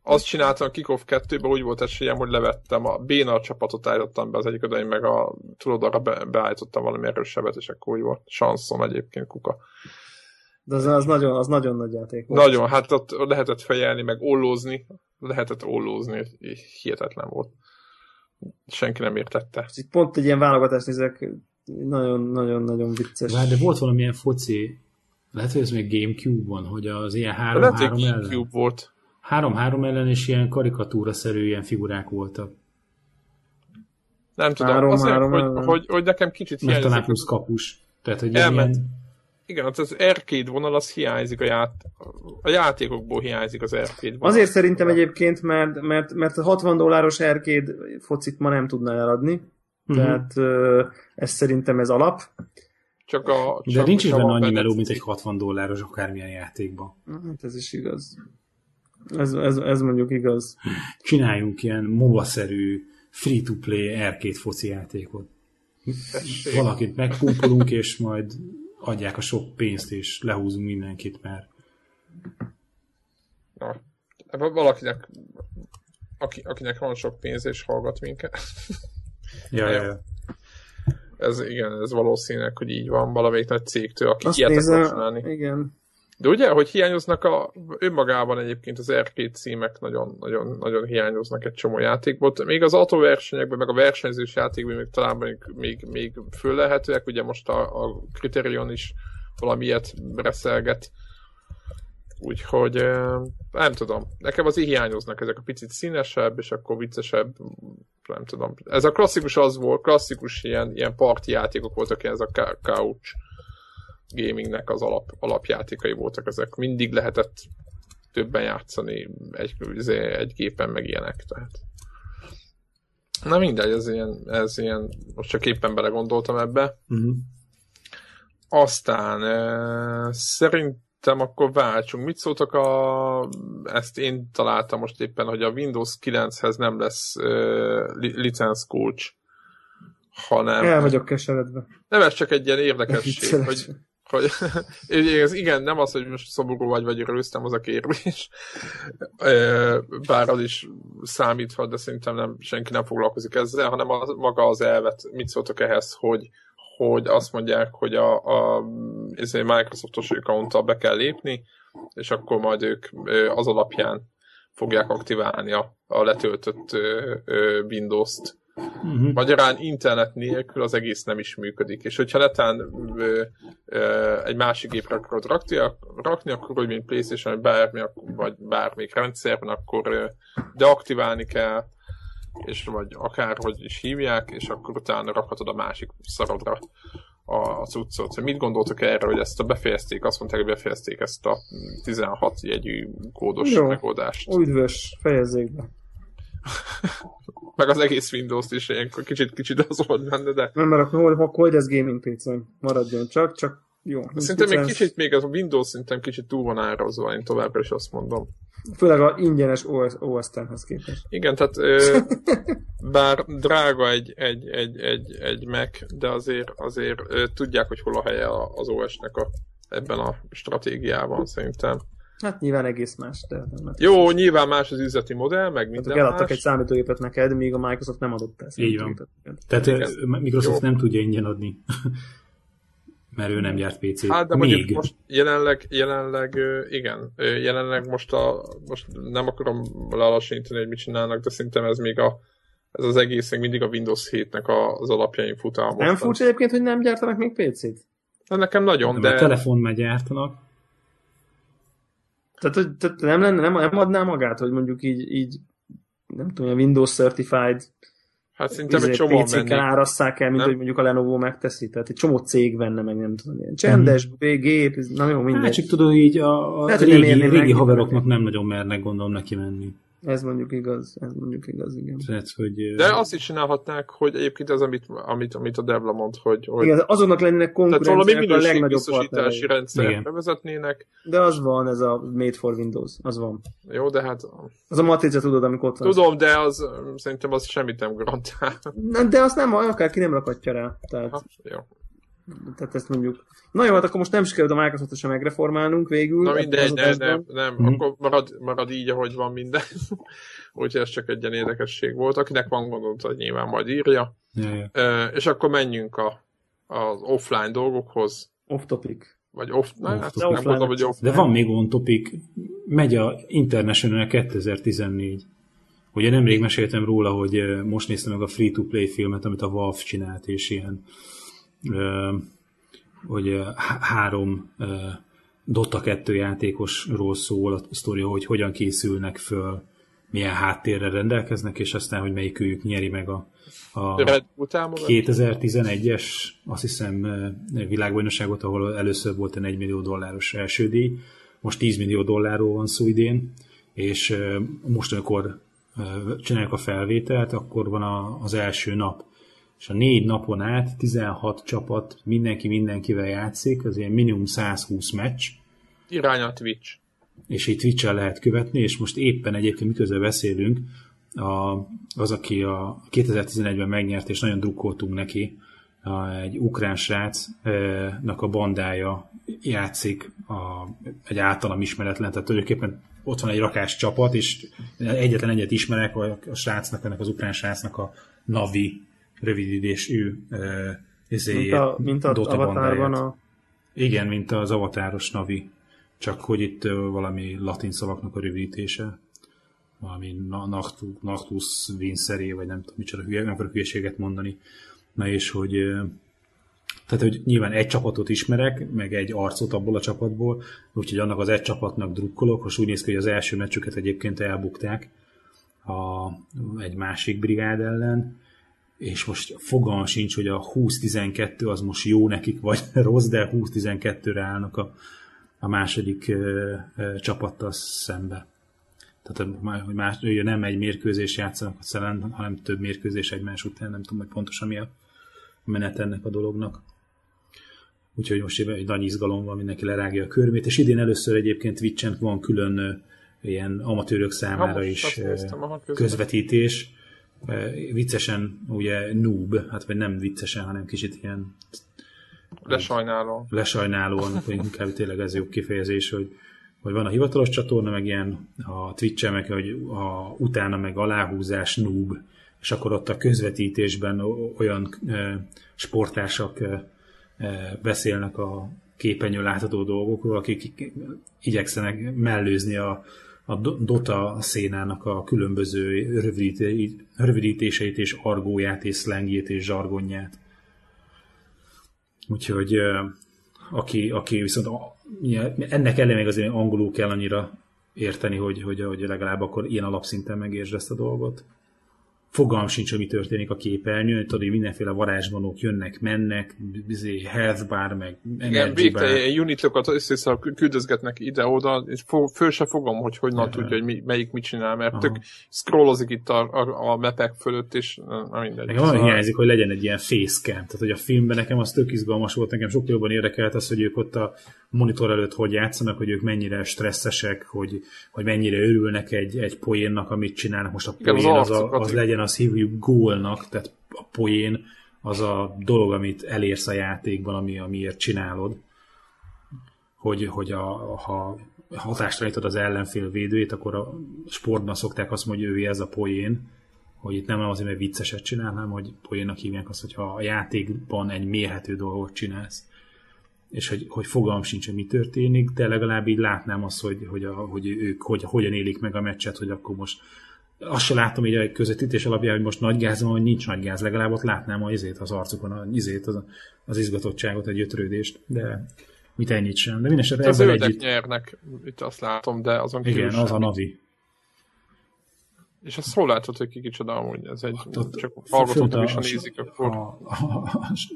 Azt csináltam a Kickoff 2-ben, úgy volt esélyem, hogy levettem a Béna csapatot állítottam be az egyik oda, én meg a tudod, arra be, beállítottam valami erősebbet, és akkor úgy volt. Sanszom egyébként kuka. De az, az, nagyon, az nagyon nagy játék volt. Nagyon, hát ott lehetett fejelni, meg ollózni, lehetett ollózni, hihetetlen volt. senki nem értette. És itt pont egy ilyen válogatást nézek, nagyon-nagyon-nagyon vicces. Vár, de volt valamilyen foci, lehet, hogy ez még Gamecube-on, hogy az ilyen De lehet, hogy 3-3 ellen. Gamecube volt. 3-3 ellen és ilyen karikatúra-szerű ilyen figurák voltak. Nem tudom, Három, azért, három, hogy, hogy, hogy, nekem kicsit Meg talán hiányzik. plusz kapus. Tehát, hogy Elment. ilyen, Igen, az, az arcade vonal az hiányzik a, ját, a játékokból hiányzik az arcade vonal. Azért szerintem egyébként, mert, mert, mert a 60 dolláros arcade focit ma nem tudna eladni, Mhm. tehát ez szerintem ez alap. Csak a, de csak nincs is benne annyi meló, mint egy 60 dolláros akármilyen játékban. Hát ez is igaz. Ez, ez, ez mondjuk igaz. Csináljunk ilyen MOBA-szerű free-to-play arcade foci játékot. Tessék. Valakit megpumpolunk, és majd adják a sok pénzt, és lehúzunk mindenkit, mert Na, valakinek, aki, akinek van sok pénz és hallgat minket. ja, ja, ja. Ez igen, ez valószínűleg, hogy így van valamelyik nagy cégtől, aki Azt ilyet akar nézem, csinálni. igen. De ugye, hogy hiányoznak a, önmagában egyébként az arcade címek nagyon, nagyon, nagyon hiányoznak egy csomó játékból. Még az autóversenyekben, meg a versenyzős játékban még talán még, még, még föl lehetőek, ugye most a, a Criterion is valami ilyet reszelget. Úgyhogy nem tudom, nekem azért hiányoznak ezek a picit színesebb, és akkor viccesebb, nem tudom. Ez a klasszikus az volt, klasszikus ilyen, ilyen parti játékok voltak, ez a couch gamingnek az alap, alapjátékai voltak ezek. Mindig lehetett többen játszani egy, izé, egy gépen, meg ilyenek. Tehát. Na mindegy, ez ilyen, ez ilyen, most csak éppen belegondoltam ebbe. Uh-huh. Aztán e, szerintem akkor váltsunk. Mit szóltak a... Ezt én találtam most éppen, hogy a Windows 9-hez nem lesz e, li, licensz kulcs, hanem... El vagyok keseredve. Nem, ez csak egy ilyen érdekesség, hogy, hogy ez igen, nem az, hogy most szomorú vagy, vagy örültem, az a kérdés. Bár az is számíthat, de szerintem nem, senki nem foglalkozik ezzel, hanem az, maga az elvet. Mit szóltok ehhez, hogy, hogy azt mondják, hogy a, a Microsoftos accounttal be kell lépni, és akkor majd ők az alapján fogják aktiválni a, a letöltött Windows-t. Uh-huh. Magyarán internet nélkül az egész nem is működik. És hogyha netán ö, ö, egy másik gépre akarod rakni, rakni akkor úgy, mint Playstation, bármi, vagy bármelyik rendszerben, akkor ö, deaktiválni kell, és vagy akárhogy is hívják, és akkor utána rakhatod a másik szarodra a, a cuccot. Mit gondoltok erről, hogy ezt a befejezték, azt mondták, hogy befejezték ezt a 16 jegyű kódos Jó. megoldást. Üdvös, fejezzék be. Meg az egész Windows-t is ilyenkor kicsit, kicsit az volt benne, de Nem, mert akkor, akkor hogy ez gaming pc maradjon csak, csak jó. Szerintem még kicsit, még az a Windows szerintem kicsit túl van árazva, én továbbra is azt mondom. Főleg a ingyenes OS, OS X-hez képest. Igen, tehát ö, bár drága egy, egy, egy, egy, egy Mac, de azért, azért ö, tudják, hogy hol a helye az OS-nek a, ebben a stratégiában szerintem. Hát nyilván egész más, de nem Jó, nyilván más az üzleti modell, meg Tehát minden ők eladtak más. egy számítógépet neked, míg a Microsoft nem adott el Így van. Tehát Microsoft Jó. nem tudja ingyen adni. Mert ő nem gyárt PC-t. Hát, de mondjuk Még. most jelenleg, jelenleg, igen, jelenleg most, a, most nem akarom lelassítani, hogy mit csinálnak, de szerintem ez még a, ez az egész még mindig a Windows 7-nek a, az alapjain fut el Nem furcsa egyébként, hogy nem gyártanak még PC-t? De nekem nagyon, De... de A telefon már gyártanak. Tehát, hogy tehát nem, lenne, nem, nem adná magát, hogy mondjuk így, így nem tudom, a Windows Certified hát szerintem egy izé, csomó mennék. árasszák el, mint Nem? hogy mondjuk a Lenovo megteszi. Tehát egy csomó cég venne meg, nem tudom, ilyen csendes Mhm. gép, na jó, Hát mindegy. csak tudod, így a, a Lehet, régi, régi haveroknak nem nagyon mernek gondolom neki menni. Ez mondjuk igaz, ez mondjuk igaz, igen. Tehát, hogy... De azt is csinálhatnák, hogy egyébként az, amit, amit, amit a Devla mond, hogy, hogy Igen, azonnak lennének konkurenciák a legnagyobb partnerei. rendszert bevezetnének. De az van, ez a Made for Windows, az van. Jó, de hát Az a matrica, tudod, amikor ott van. tudom, de az szerintem az semmit nem garantál. Nem, de azt nem, akárki nem rakatja rá. Tehát, Ha, jó. Tehát ezt mondjuk. Na jó, hát akkor most nem sikerült a Microsoft sem megreformálnunk végül. Na mindegy, ne, adásban. nem, nem, Mhm. akkor marad, marad így, ahogy van minden. Úgyhogy ez csak egy ilyen érdekesség volt. Akinek van gondolata, hogy nyilván majd írja. Ja, ja. Ö, és akkor menjünk a, az offline dolgokhoz. Off topic. Vagy off, na, Off hát nem mondom, hogy off. De van még on topic. Megy a International 2014. Ugye nemrég meséltem róla, hogy most néztem meg a free-to-play filmet, amit a Valve csinált, és ilyen hogy három Dota 2 játékosról szól a sztoria, hogy hogyan készülnek föl, milyen háttérre rendelkeznek, és aztán, hogy melyikőjük nyeri meg a, a 2011-es, azt hiszem, világbajnokságot, ahol először volt egy 1 millió dolláros első díj, most 10 millió dollárról van szó idén, és most, amikor csinálják a felvételt, akkor van az első nap, és a négy napon át 16 csapat, mindenki mindenkivel játszik, az ilyen minimum 120 meccs. Irány a Twitch. És így twitch lehet követni, és most éppen egyébként miközben beszélünk, a, az, aki a 2011-ben megnyert, és nagyon drukkoltunk neki, a, egy ukrán srácnak a bandája játszik a, egy általam ismeretlen, tehát tulajdonképpen ott van egy rakás csapat, és egyetlen egyet ismerek, a, a srácnak, ennek az ukrán srácnak a Navi rövidítésű uh, mint a, mint a Dota Avatarban a... Igen, mint az avatáros Navi, csak hogy itt uh, valami latin szavaknak a rövidítése. Valami Nactus Vincere, vagy nem tudom micsoda, hülye, nem akarok hülyeséget mondani. Na és hogy tehát, hogy nyilván egy csapatot ismerek, meg egy arcot abból a csapatból, úgyhogy annak az egy csapatnak drukkolok, most úgy néz ki, hogy az első meccsüket egyébként elbukták a, egy másik brigád ellen, és most fogalmam sincs, hogy a 20-12 az most jó nekik, vagy rossz, de 20-12-re állnak a, a második ö, ö, csapattal szembe. Tehát, hogy más, ugye nem egy mérkőzés játszanak a szelen, hanem több mérkőzés egymás után, nem tudom, hogy pontosan mi a menet ennek a dolognak. Úgyhogy most egy nagy izgalom van, mindenki lerágja a körmét, és idén először egyébként Twitch-en van külön ilyen amatőrök számára ha, is néztem, közvetítés viccesen ugye noob, hát vagy nem viccesen, hanem kicsit ilyen lesajnáló. Lesajnálóan, inkább tényleg ez jó kifejezés, hogy, hogy van a hivatalos csatorna, meg ilyen a twitch meg hogy a, utána meg aláhúzás noob, és akkor ott a közvetítésben olyan e, sportársak e, beszélnek a képenyő látható dolgokról, akik igyekszenek mellőzni a, a Dota szénának a különböző rövidítéseit és argóját és szlengjét és zsargonját. Úgyhogy aki, aki viszont ennek ellenére azért angolul kell annyira érteni, hogy, hogy, hogy legalább akkor ilyen alapszinten megértsd ezt a dolgot fogalm sincs, hogy mi történik a képernyőn, tudod, hogy mindenféle varázsbanok jönnek, mennek, izé, health bar, meg Igen, végtelen unitokat össze küldözgetnek ide-oda, és föl se fogom, hogy hogy ja. tudja, hogy mi, melyik mit csinál, mert Aha. tök scrollozik itt a, a, a mapek fölött, és na mindegy. Nekem szóval... hiányzik, hogy legyen egy ilyen facecam, tehát hogy a filmben nekem az tök izgalmas volt, nekem sokkal jobban érdekelt az, hogy ők ott a monitor előtt hogy játszanak, hogy ők mennyire stresszesek, hogy, hogy mennyire örülnek egy, egy poénnak, amit csinálnak. Most a poén Igen, az, az, a, az legyen, azt hívjuk gólnak, tehát a poén az a dolog, amit elérsz a játékban, ami, amiért csinálod. Hogy, hogy a, ha hatástalanítod az ellenfél védőjét, akkor a sportban szokták azt mondani, hogy ő ez a poén, hogy itt nem azért, mert vicceset csinál, hanem hogy poénnak hívják azt, hogyha a játékban egy mérhető dolgot csinálsz és hogy, hogy fogalm sincs, hogy mi történik, de legalább így látnám azt, hogy, hogy, a, hogy ők hogy, hogyan élik meg a meccset, hogy akkor most azt se látom így a közvetítés alapján, hogy most nagy gáz van, vagy nincs nagy gáz, legalább ott látnám az izét az arcukon, az izét, az, az izgatottságot, egy ötrődést, de mit ennyit sem. De minden esetre az együtt... nyernek, itt azt látom, de azon Igen, az a Navi. És azt hol látod, hogy ki kicsoda amúgy? Ez egy, ott, ott, csak hallgatók is a, nézik, akkor... A, a,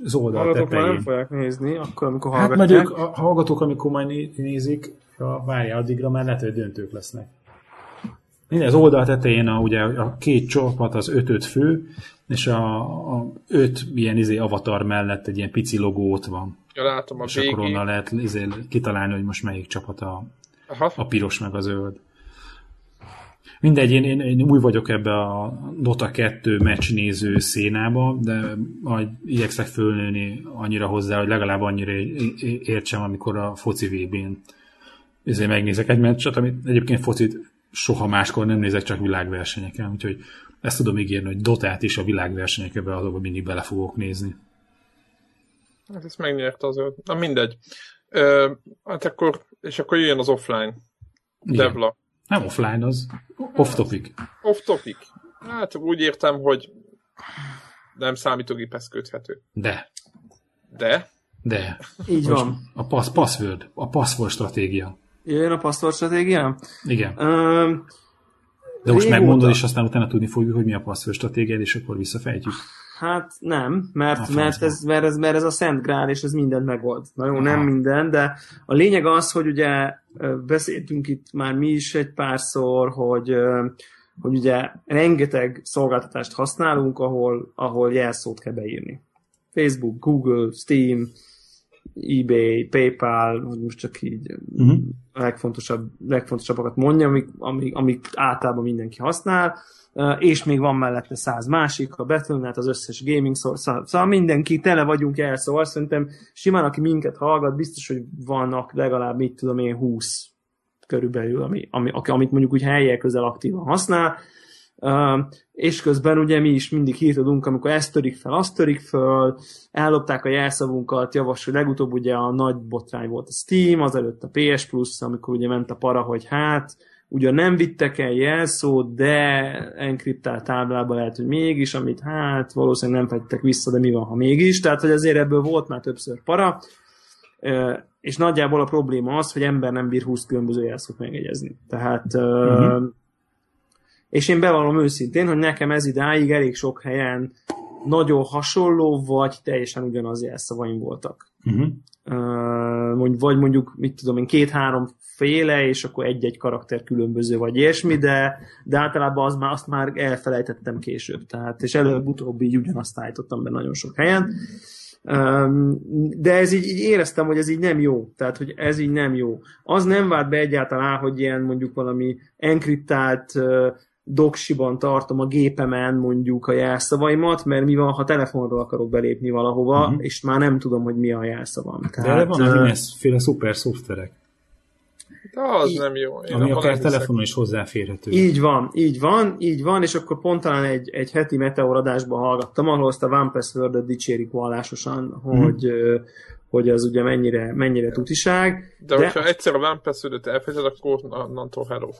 az oldal hallgatók tetején. már nem fogják nézni, akkor amikor hát hallgatják. Hát majd ők, a hallgatók, amikor majd nézik, ha várja addigra, már lehet, hogy döntők lesznek. Minden az oldal tetején a, ugye a két csapat az öt-öt fő, és a, a öt ilyen izé avatar mellett egy ilyen pici logó ott van. Ja, látom a És akkor onnan lehet izé, kitalálni, hogy most melyik csapat a, Aha. a piros meg a zöld. Mindegy, én, én, én új vagyok ebbe a Dota 2 meccsnéző szénába, de majd igyekszek fölnőni annyira hozzá, hogy legalább annyira értsem, amikor a foci VB-n ezért megnézek egy meccset, amit egyébként focit soha máskor nem nézek, csak világversenyeken, úgyhogy ezt tudom ígérni, hogy Dotát is a világversenyekbe azokban mindig bele fogok nézni. Hát ezt megnyerte az Na mindegy. Ö, hát akkor, és akkor jöjjön az offline. Igen. Devla. Nem offline, az off topic. Off topic. Hát úgy értem, hogy nem számítógéphez köthető. De. De? De. Így Most van. A pass, password, a password stratégia. Jöjjön a password stratégia? Igen. Ö, De most régóta- megmondod, és aztán utána tudni fogjuk, hogy mi a password stratégia, és akkor visszafejtjük. Hát nem, mert, A mert, ez, mert, ez, mert ez a Szent Grál, és ez mindent megold. Na jó, Aha. nem minden, de a lényeg az, hogy ugye beszéltünk itt már mi is egy párszor, hogy, hogy ugye rengeteg szolgáltatást használunk, ahol, ahol jelszót kell beírni. Facebook, Google, Steam, eBay, PayPal, hogy most csak így Uh-huh. a legfontosabb, legfontosabbakat mondja, amik, amik, amik általában mindenki használ, és még van mellette száz másik, a Battle.net, az összes gaming szó, szóval, mindenki tele vagyunk el, szóval szerintem simán, aki minket hallgat, biztos, hogy vannak legalább, mit tudom én, 20 körülbelül, ami, ami, amit mondjuk úgy helyek közel aktívan használ, Uh, és közben ugye mi is mindig hírtudunk, amikor ezt törik fel, azt törik föl, ellopták a jelszavunkat, javasol, legutóbb ugye a nagy botrány volt a Steam, azelőtt a PS Plus, amikor ugye ment a para, hogy hát, ugyan nem vittek el jelszót, de enkriptált táblában lehet, hogy mégis, amit hát valószínűleg nem fettek vissza, de mi van, ha mégis, tehát hogy azért ebből volt már többször para, és nagyjából a probléma az, hogy ember nem bír 20 különböző jelszót megjegyezni. Tehát uh-huh. és én bevallom őszintén, hogy nekem ez idáig elég sok helyen nagyon hasonló, vagy teljesen ugyanaz jelszavaim voltak. Uh-huh. Uh, vagy mondjuk, mit tudom én, két-három féle, és akkor egy-egy karakter különböző, vagy ilyesmi, de, de általában az már, azt már elfelejtettem később. Tehát, és előbb-utóbb így ugyanazt állítottam be nagyon sok helyen. De ez így, így éreztem, hogy ez így nem jó. Tehát, hogy ez így nem jó. Az nem várt be egyáltalán, hogy ilyen mondjuk valami enkriptált doksiban tartom a gépemen mondjuk a jelszavaimat, mert mi van, ha telefonról akarok belépni valahova, uh-huh. és már nem tudom, hogy mi a jelszavam. De erre van az mindenféle szuper szoftverek, De az Így- nem jó. Én ami akár hiszek. telefonon is hozzáférhető. Így van, így van, így van, és akkor pont talán egy, egy heti meteoradásban hallgattam, ahol azt a One Password-öt dicsérik vallásosan, hogy, ö, hogy az ugye mennyire, mennyire tutiság. De, de hogyha egyszer a One Password-öt elfejted, akkor onnantól hello.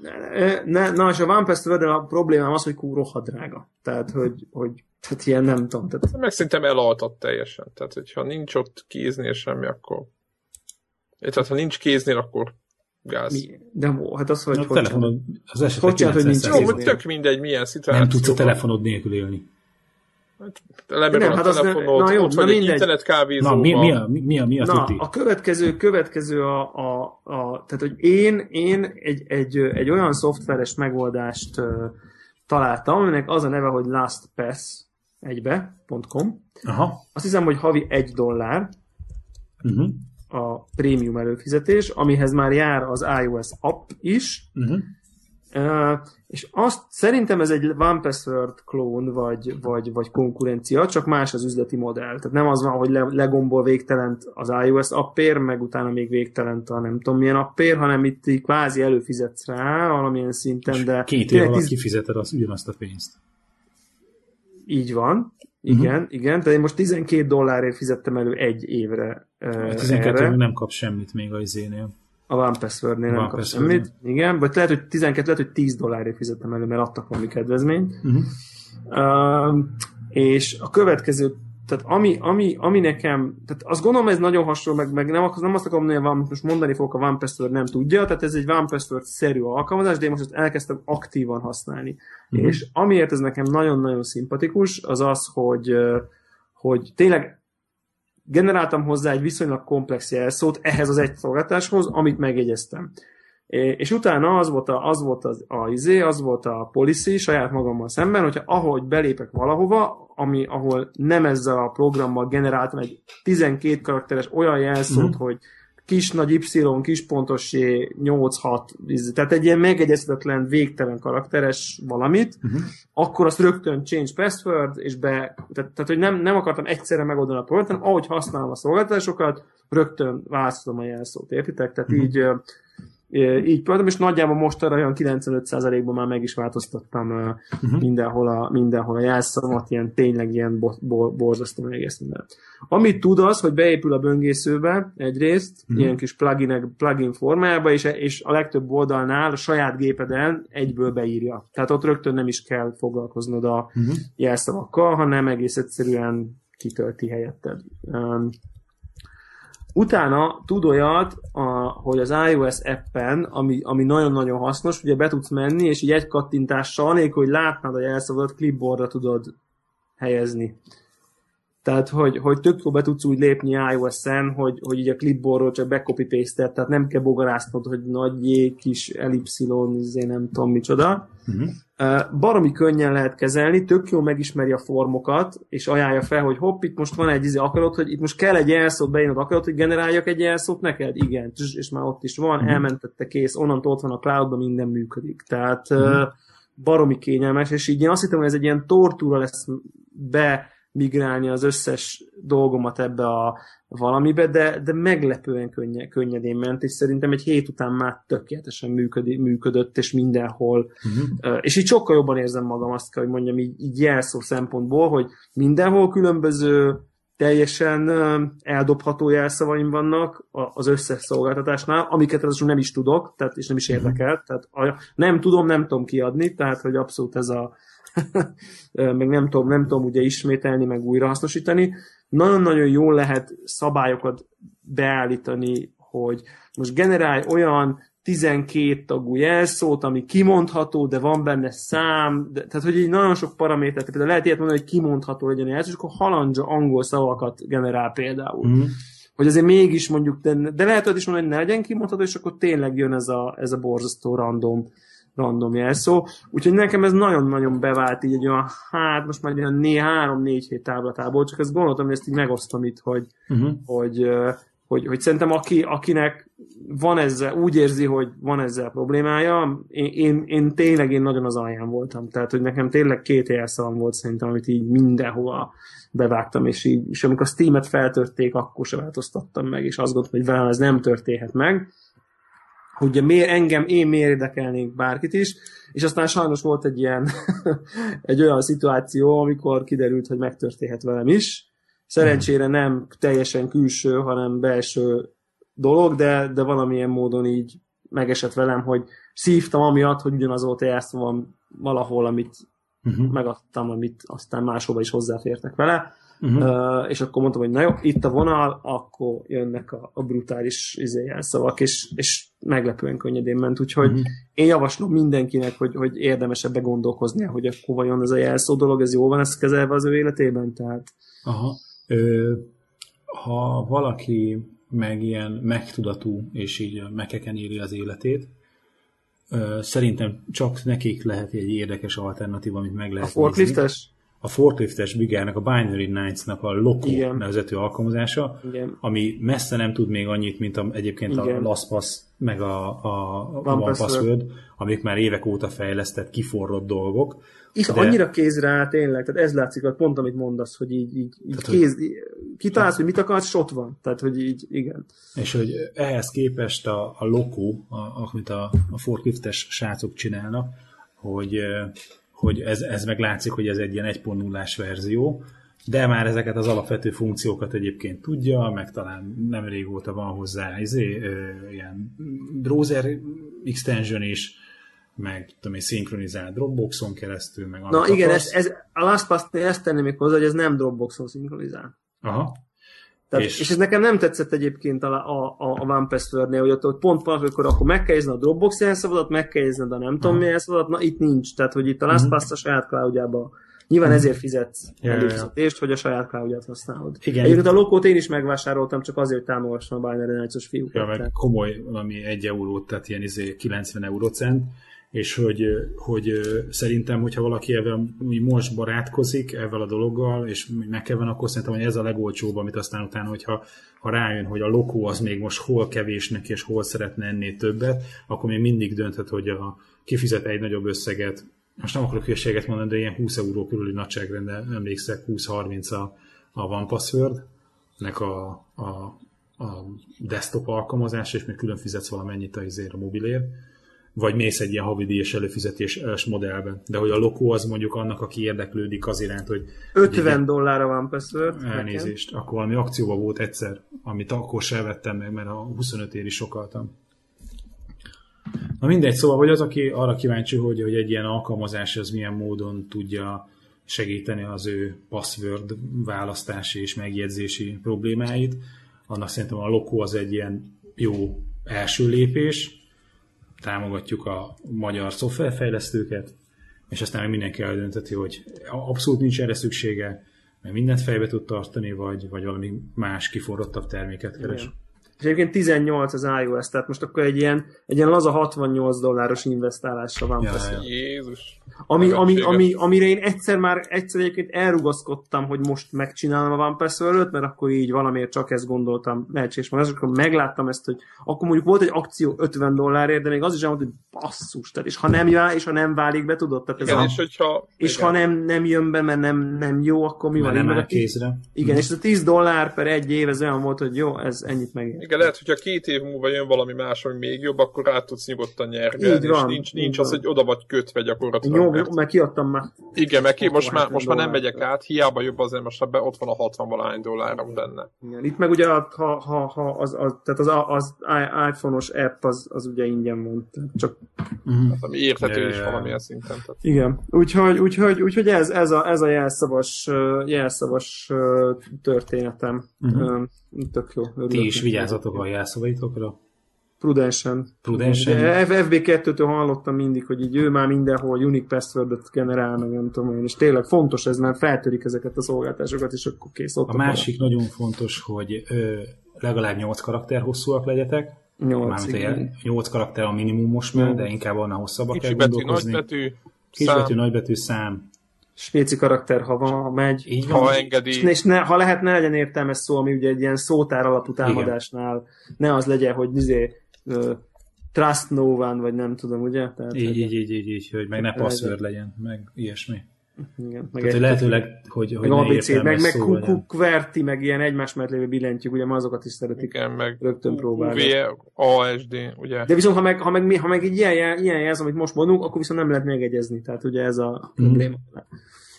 Ne, ne, na, és a One password a problémám az, hogy kú, rohadt drága. Tehát, hogy, hogy tehát ilyen nem tudom. Tehát, Meg szerintem elaltat teljesen. Tehát, hogyha nincs ott kéznél semmi, akkor... Tehát, ha nincs kéznél, akkor gáz. mi, de ó, hát az, hogy... a hogy telefonod az esetek Hogy hogy nincs 90%-ban Jó, tök mindegy, milyen szituáció. nem tudsz a telefonod nélkül élni. Lemerül Nem, a hát az na jó, ott na vagy egy mindegy. internet kávézóban. Na, mi, mi, a, mi, mi a, mi a Na, tuti? a következő, következő a, a, a tehát, hogy én, én egy, egy, egy olyan szoftveres megoldást uh, találtam, aminek az a neve, hogy lastpass egybe.com. Aha. Azt hiszem, hogy havi egy dollár Uh-huh. a prémium előfizetés, amihez már jár az iOS app is, Uh-huh. Uh, és azt szerintem ez egy One Password klón, vagy, vagy, vagy konkurencia, csak más az üzleti modell. Tehát nem az van, hogy le, legombol végtelent az iOS appér, meg utána még végtelent a nem tudom milyen appér, hanem itt kvázi előfizetsz rá valamilyen szinten, de Két év alatt tíz- kifizeted az, ugyanazt a pénzt. így van. Igen, uh-huh. igen, tehát én most 12 dollárért fizettem elő egy évre uh, A 12 erre. nem kap semmit még az izénél. A One Passwordnél nem One kap Passwordnél. semmit. Igen, vagy lehet, hogy 12, lehet, hogy 10 dollárért fizettem elő, mert adtak valami kedvezményt. Uh-huh. Uh, és a következő, tehát ami, ami, ami nekem, tehát azt gondolom, ez nagyon hasonló, meg, meg nem, nem azt akarom mondani, hogy most mondani fogok, a One Password nem tudja, tehát ez egy One Password-szerű alkalmazás, de én most ezt elkezdtem aktívan használni. Mhm. Uh-huh. És amiért ez nekem nagyon-nagyon szimpatikus, az az, hogy, hogy tényleg generáltam hozzá egy viszonylag komplex jelszót ehhez az egy szolgáltáshoz, amit megjegyeztem. És utána az volt, a, az volt az, a, izé, az volt a policy saját magammal szemben, hogyha ahogy belépek valahova, ami, ahol nem ezzel a programmal generáltam egy 12 karakteres olyan jelszót, uh-huh. hogy kis nagy Y, kis pontos 8-6, izé, tehát egy ilyen megegyezhetetlen, végtelen karakteres valamit, Uh-huh. akkor azt rögtön change password, és be, tehát, tehát hogy nem, nem akartam egyszerre megoldani a problémát, hanem ahogy használom a szolgáltatásokat, rögtön választom a jelszót, értitek? Tehát Mhm. így, így próbáltam, és nagyjából most arra olyan 95%-ban már meg is változtattam uh-huh. mindenhol, a, mindenhol a jelszavat, ilyen tényleg ilyen bo- bo- borzasztó egész minden. Amit tud az, hogy beépül a böngészőbe egyrészt, uh-huh. ilyen kis plugin, plugin formájába, és, és a legtöbb oldalnál a saját gépeden egyből beírja. Tehát ott rögtön nem is kell foglalkoznod a uh-huh. jelszavakkal, hanem egész egyszerűen kitölti helyetted. Um, Utána tud olyat, a, hogy az iOS appen, ami, ami nagyon-nagyon hasznos, ugye be tudsz menni, és így egy kattintással, anélkül, hogy látnád a jelszavadat, clipboardra tudod helyezni. Tehát, hogy, hogy tök jó be tudsz úgy lépni iOS-en, hogy, hogy így a clipboardról csak becopy paste tehát nem kell bogarásznod, hogy nagy J, kis ellipszilon, izé, nem tudom micsoda. Uh-huh. Baromi könnyen lehet kezelni, tök jó megismeri a formokat, és ajánlja fel, hogy hopp, itt most van egy izé, akarod, hogy itt most kell egy jelszót beírnod, akarod, hogy generáljak egy jelszót neked? Igen, és már ott is van, uh-huh. elmentette kész, onnantól ott van a cloudban, minden működik. Tehát uh-huh. baromi kényelmes, és így én azt hittem, hogy ez egy ilyen tortúra lesz be migrálni az összes dolgomat ebbe a valamibe, de, de meglepően könnye, könnyedén ment, és szerintem egy hét után már tökéletesen működi, működött, és mindenhol. Uh-huh. És így sokkal jobban érzem magam azt kell, hogy mondjam, így, így jelszó szempontból, hogy mindenhol különböző teljesen eldobható jelszavaim vannak az összes szolgáltatásnál, amiket az nem is tudok, tehát, és nem is mhm. érdekel. Tehát nem tudom, nem tudom kiadni, tehát hogy abszolút ez a meg nem tudom, nem tudom ugye ismételni, meg újra hasznosítani. Nagyon-nagyon jól lehet szabályokat beállítani, hogy most generálj olyan 12 tagú jelszót, ami kimondható, de van benne szám, de, tehát hogy így nagyon sok paramétert, például lehet ilyet mondani, hogy kimondható legyen a jelszó, és akkor halandja angol szavakat generál például. Mm. Hogy azért mégis mondjuk, de, de lehet hogy is mondani, hogy ne legyen kimondható, és akkor tényleg jön ez a, ez a borzasztó random random jelszó. Úgyhogy nekem ez nagyon-nagyon bevált így egy olyan, hát most már olyan né, három-négy hét táblatából, csak ezt gondoltam, hogy ezt így megosztom itt, hogy, uh-huh. hogy, hogy, hogy szerintem aki, akinek van ezzel, úgy érzi, hogy van ezzel problémája, én, én, én tényleg én nagyon az alján voltam. Tehát, hogy nekem tényleg két jelszavam volt szerintem, amit így mindenhova bevágtam, és így, és amikor a Steam-et feltörték, akkor se változtattam meg, és azt gondoltam, hogy velem ez nem történhet meg ugye miért engem, én miért érdekelnék bárkit is, és aztán sajnos volt egy ilyen, egy olyan szituáció, amikor kiderült, hogy megtörténhet velem is. Szerencsére nem teljesen külső, hanem belső dolog, de, de valamilyen módon így megesett velem, hogy szívtam amiatt, hogy ugyanaz volt van valahol, amit uh-huh. megadtam, amit aztán máshova is hozzáfértek vele. Uh-huh. Uh, és akkor mondtam, hogy na jó, itt a vonal, akkor jönnek a, a brutális izé, szavak, és, és meglepően könnyedén ment, úgyhogy uh-huh. én javaslom mindenkinek, hogy, hogy érdemes ebbe gondolkozni, hogy akkor vajon ez a jelszó dolog, ez jól van ezt kezelve az ő életében, tehát... Aha. Ö, ha valaki meg ilyen megtudatú, és így mekeken éri az életét, szerintem csak nekik lehet egy érdekes alternatíva, amit meg lehet A forkliftes? A forkliftes bigának, a Binary Nights-nak a Loco Igen. nevezető alkalmazása, Igen. ami messze nem tud még annyit, mint a, egyébként Igen. a LastPass meg a, a One, One Password, amik már évek óta fejlesztett, kiforrott dolgok. És de... annyira kézre áll tényleg, tehát ez látszik, hogy pont amit mondasz, hogy így, így, így tehát, kéz, hogy... kitalálsz, hogy mit akarsz, és ott van. Tehát, hogy így, igen. És hogy ehhez képest a, a Loco, a, amit a, a forkliftes srácok csinálnak, hogy hogy ez, ez meg látszik, hogy ez egy ilyen 1.0-ás verzió, de már ezeket az alapvető funkciókat egyébként tudja, meg talán nem régóta van hozzá izé, ö, ilyen browser extension is, meg tudom én, szinkronizál Dropboxon keresztül, meg Na igen, ez, ez, a LastPass-nél ezt tenni még hozzá, hogy ez nem Dropboxon szinkronizál. Aha. Tehát, és... és ez nekem nem tetszett egyébként a, a, a One Password-nél, hogy ott, ott pont van, akkor, akkor meg kell a Dropbox jelszavadat, meg kell a nem tudom mi jelszavadat, na itt nincs. Tehát, hogy itt a LastPass uh-huh. a saját cloudjába Nyilván uh-huh. ezért fizetsz ja, előfizetést, ja. hogy a saját cloudját használod. Igen. Egyébként a lokót én is megvásároltam, csak azért, hogy támogassam a Binary Nights-os fiúkat. Ja, meg komoly, valami egy eurót, tehát ilyen izé 90 eurocent és hogy, hogy szerintem, hogyha valaki ebben most barátkozik ezzel a dologgal, és megkeven, akkor szerintem, hogy ez a legolcsóbb, amit aztán utána, hogyha ha rájön, hogy a lokó az még most hol kevés neki, és hol szeretne ennél többet, akkor még mindig dönthet, hogy a, kifizet egy nagyobb összeget. Most nem akarok hülyeséget mondani, de ilyen 20 euró körüli nagyságrendel emlékszek, 20-30 a, a One Password, nek a, a a desktop alkalmazás, és még külön fizetsz valamennyit a, izért a mobilért, vagy mész egy ilyen havidíjas előfizetéses modellben. De hogy a lokó az mondjuk annak, aki érdeklődik az iránt, hogy 50 dollárra van password. elnézést, akkor valami akcióban volt egyszer, amit akkor sem vettem meg, mert a 25 éri sokaltam. Na mindegy, szóval, hogy az, aki arra kíváncsi, hogy, hogy egy ilyen alkalmazás az milyen módon tudja segíteni az ő password választási és megjegyzési problémáit, annak szerintem a Loco az egy ilyen jó első lépés, támogatjuk a magyar szoftverfejlesztőket, és aztán meg mindenki eldönteti, hogy abszolút nincs erre szüksége, mert mindent fejbe tud tartani, vagy, vagy valami más kiforrottabb terméket keres. Igen. És egyébként 18 az iOS, tehát most akkor egy ilyen, egy ilyen laza 68 dolláros investálásra van. Ja, ja. Jézus. ami, ami, ami, amire én egyszer már egyszer egyébként elrugaszkodtam, hogy most megcsinálom a One password mert akkor így valamiért csak ezt gondoltam lehetséges van. És akkor megláttam ezt, hogy akkor mondjuk volt egy akció 50 dollárért, de még az is elmondta, hogy basszus, tehát és ha nem jön, és ha nem válik be, tudod, tehát ez Igen, a, és hogyha... és igen. ha nem, nem jön be, mert nem, nem jó, akkor mi Mert van? nem áll kézre. Igen, és ez a 10 dollár per egy év, ez olyan volt, hogy jó, ez ennyit megér. Igen, lehet, hogyha két év múlva jön valami más, ami még jobb, akkor rá tudsz nyugodtan nyerni. Így és van, nincs, így nincs van. az, hogy oda vagy kötve gyakorlatilag. Jó, mert- mert kiadtam már. Igen, mert ki, most, már, 60 most már nem megyek át, hiába jobb azért, most be ott van a 60 valány dollárom benne. Igen. Itt meg ugye, a- ha, ha, ha az, az, tehát az, az iPhone-os app az, az ugye ingyen van. Tehát Csak, Hát, ami érthető Ja, is valamilyen szinten. Tehát. igen. Úgyhogy, úgyhogy, úgyhogy ez, ez, a, ez a jelszavas, jelszavas történetem. Uh-huh. Tök jó. örülök Ti is vigyázzatok a jelszavaitokra. Prudensen. Prudensen. De F- FB2-től hallottam mindig, hogy így ő már mindenhol unique password generál, meg nem tudom én, és tényleg fontos ez, mert feltörik ezeket a szolgáltásokat, és akkor kész ott A másik nagyon fontos, hogy ö, legalább 8 karakter hosszúak legyetek. Nyolc, Mármint igen. a 8 karakter a minimum most már, de inkább annál hosszabbak kell betű, gondolkozni. betű, Kisbetű, szám, nagybetű, szám. Spéci karakter, ha van, ha megy. Így van. ha És, engedi. ne, és ne, ha lehet, ne legyen értelmes szó, ami ugye egy ilyen szótár alapú támadásnál, ne az legyen, hogy izé, uh, trust no one, vagy nem tudom, ugye? Tehát, Így, hogy- így, így, így, így, hogy meg ne password legyen, meg ilyesmi. Igen, meg Tehát, hogy egy, lehetőleg, hogy, hogy meg ABC, meg, meg szó ku- legyen. ku- QWERTY, meg ilyen egymás mellett lévő billentyűk, ugye ma azokat is szeretik. Igen, meg Rögtön próbálni. UV, ASD, ugye? De viszont, ha meg, ha meg, ha meg egy ilyen, ilyen jelz, amit most mondunk, akkor viszont nem lehet megegyezni. Tehát ugye ez a probléma.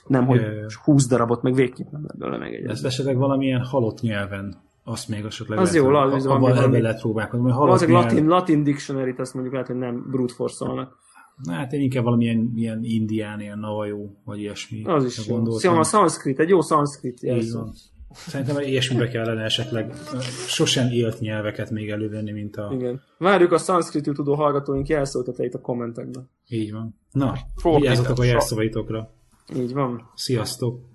Nem, hogy ja. 20 darabot, meg végképp nem lehet belőle megegyezni. Ezt esetleg valamilyen halott nyelven, azt még esetleg Az lehet, jó, hogy az abban valami- lehet próbálkozni, Valószínűleg latin, latin dictionary-t azt mondjuk lehet, hogy nem brute force-olnak. Na, hát én inkább valamilyen ilyen indián, ilyen navajó, vagy ilyesmi. Az is jó. Szóval a szanszkrit, egy jó szanszkrit jelszó. Szerintem ilyesmibe kellene esetleg sosem élt nyelveket még elővenni, mint a... Igen. Várjuk a szanszkritül tudó hallgatóink jelszótateit a kommentekben. Így van. Na, vigyázzatok a jelszavaitokra. Így van. Sziasztok!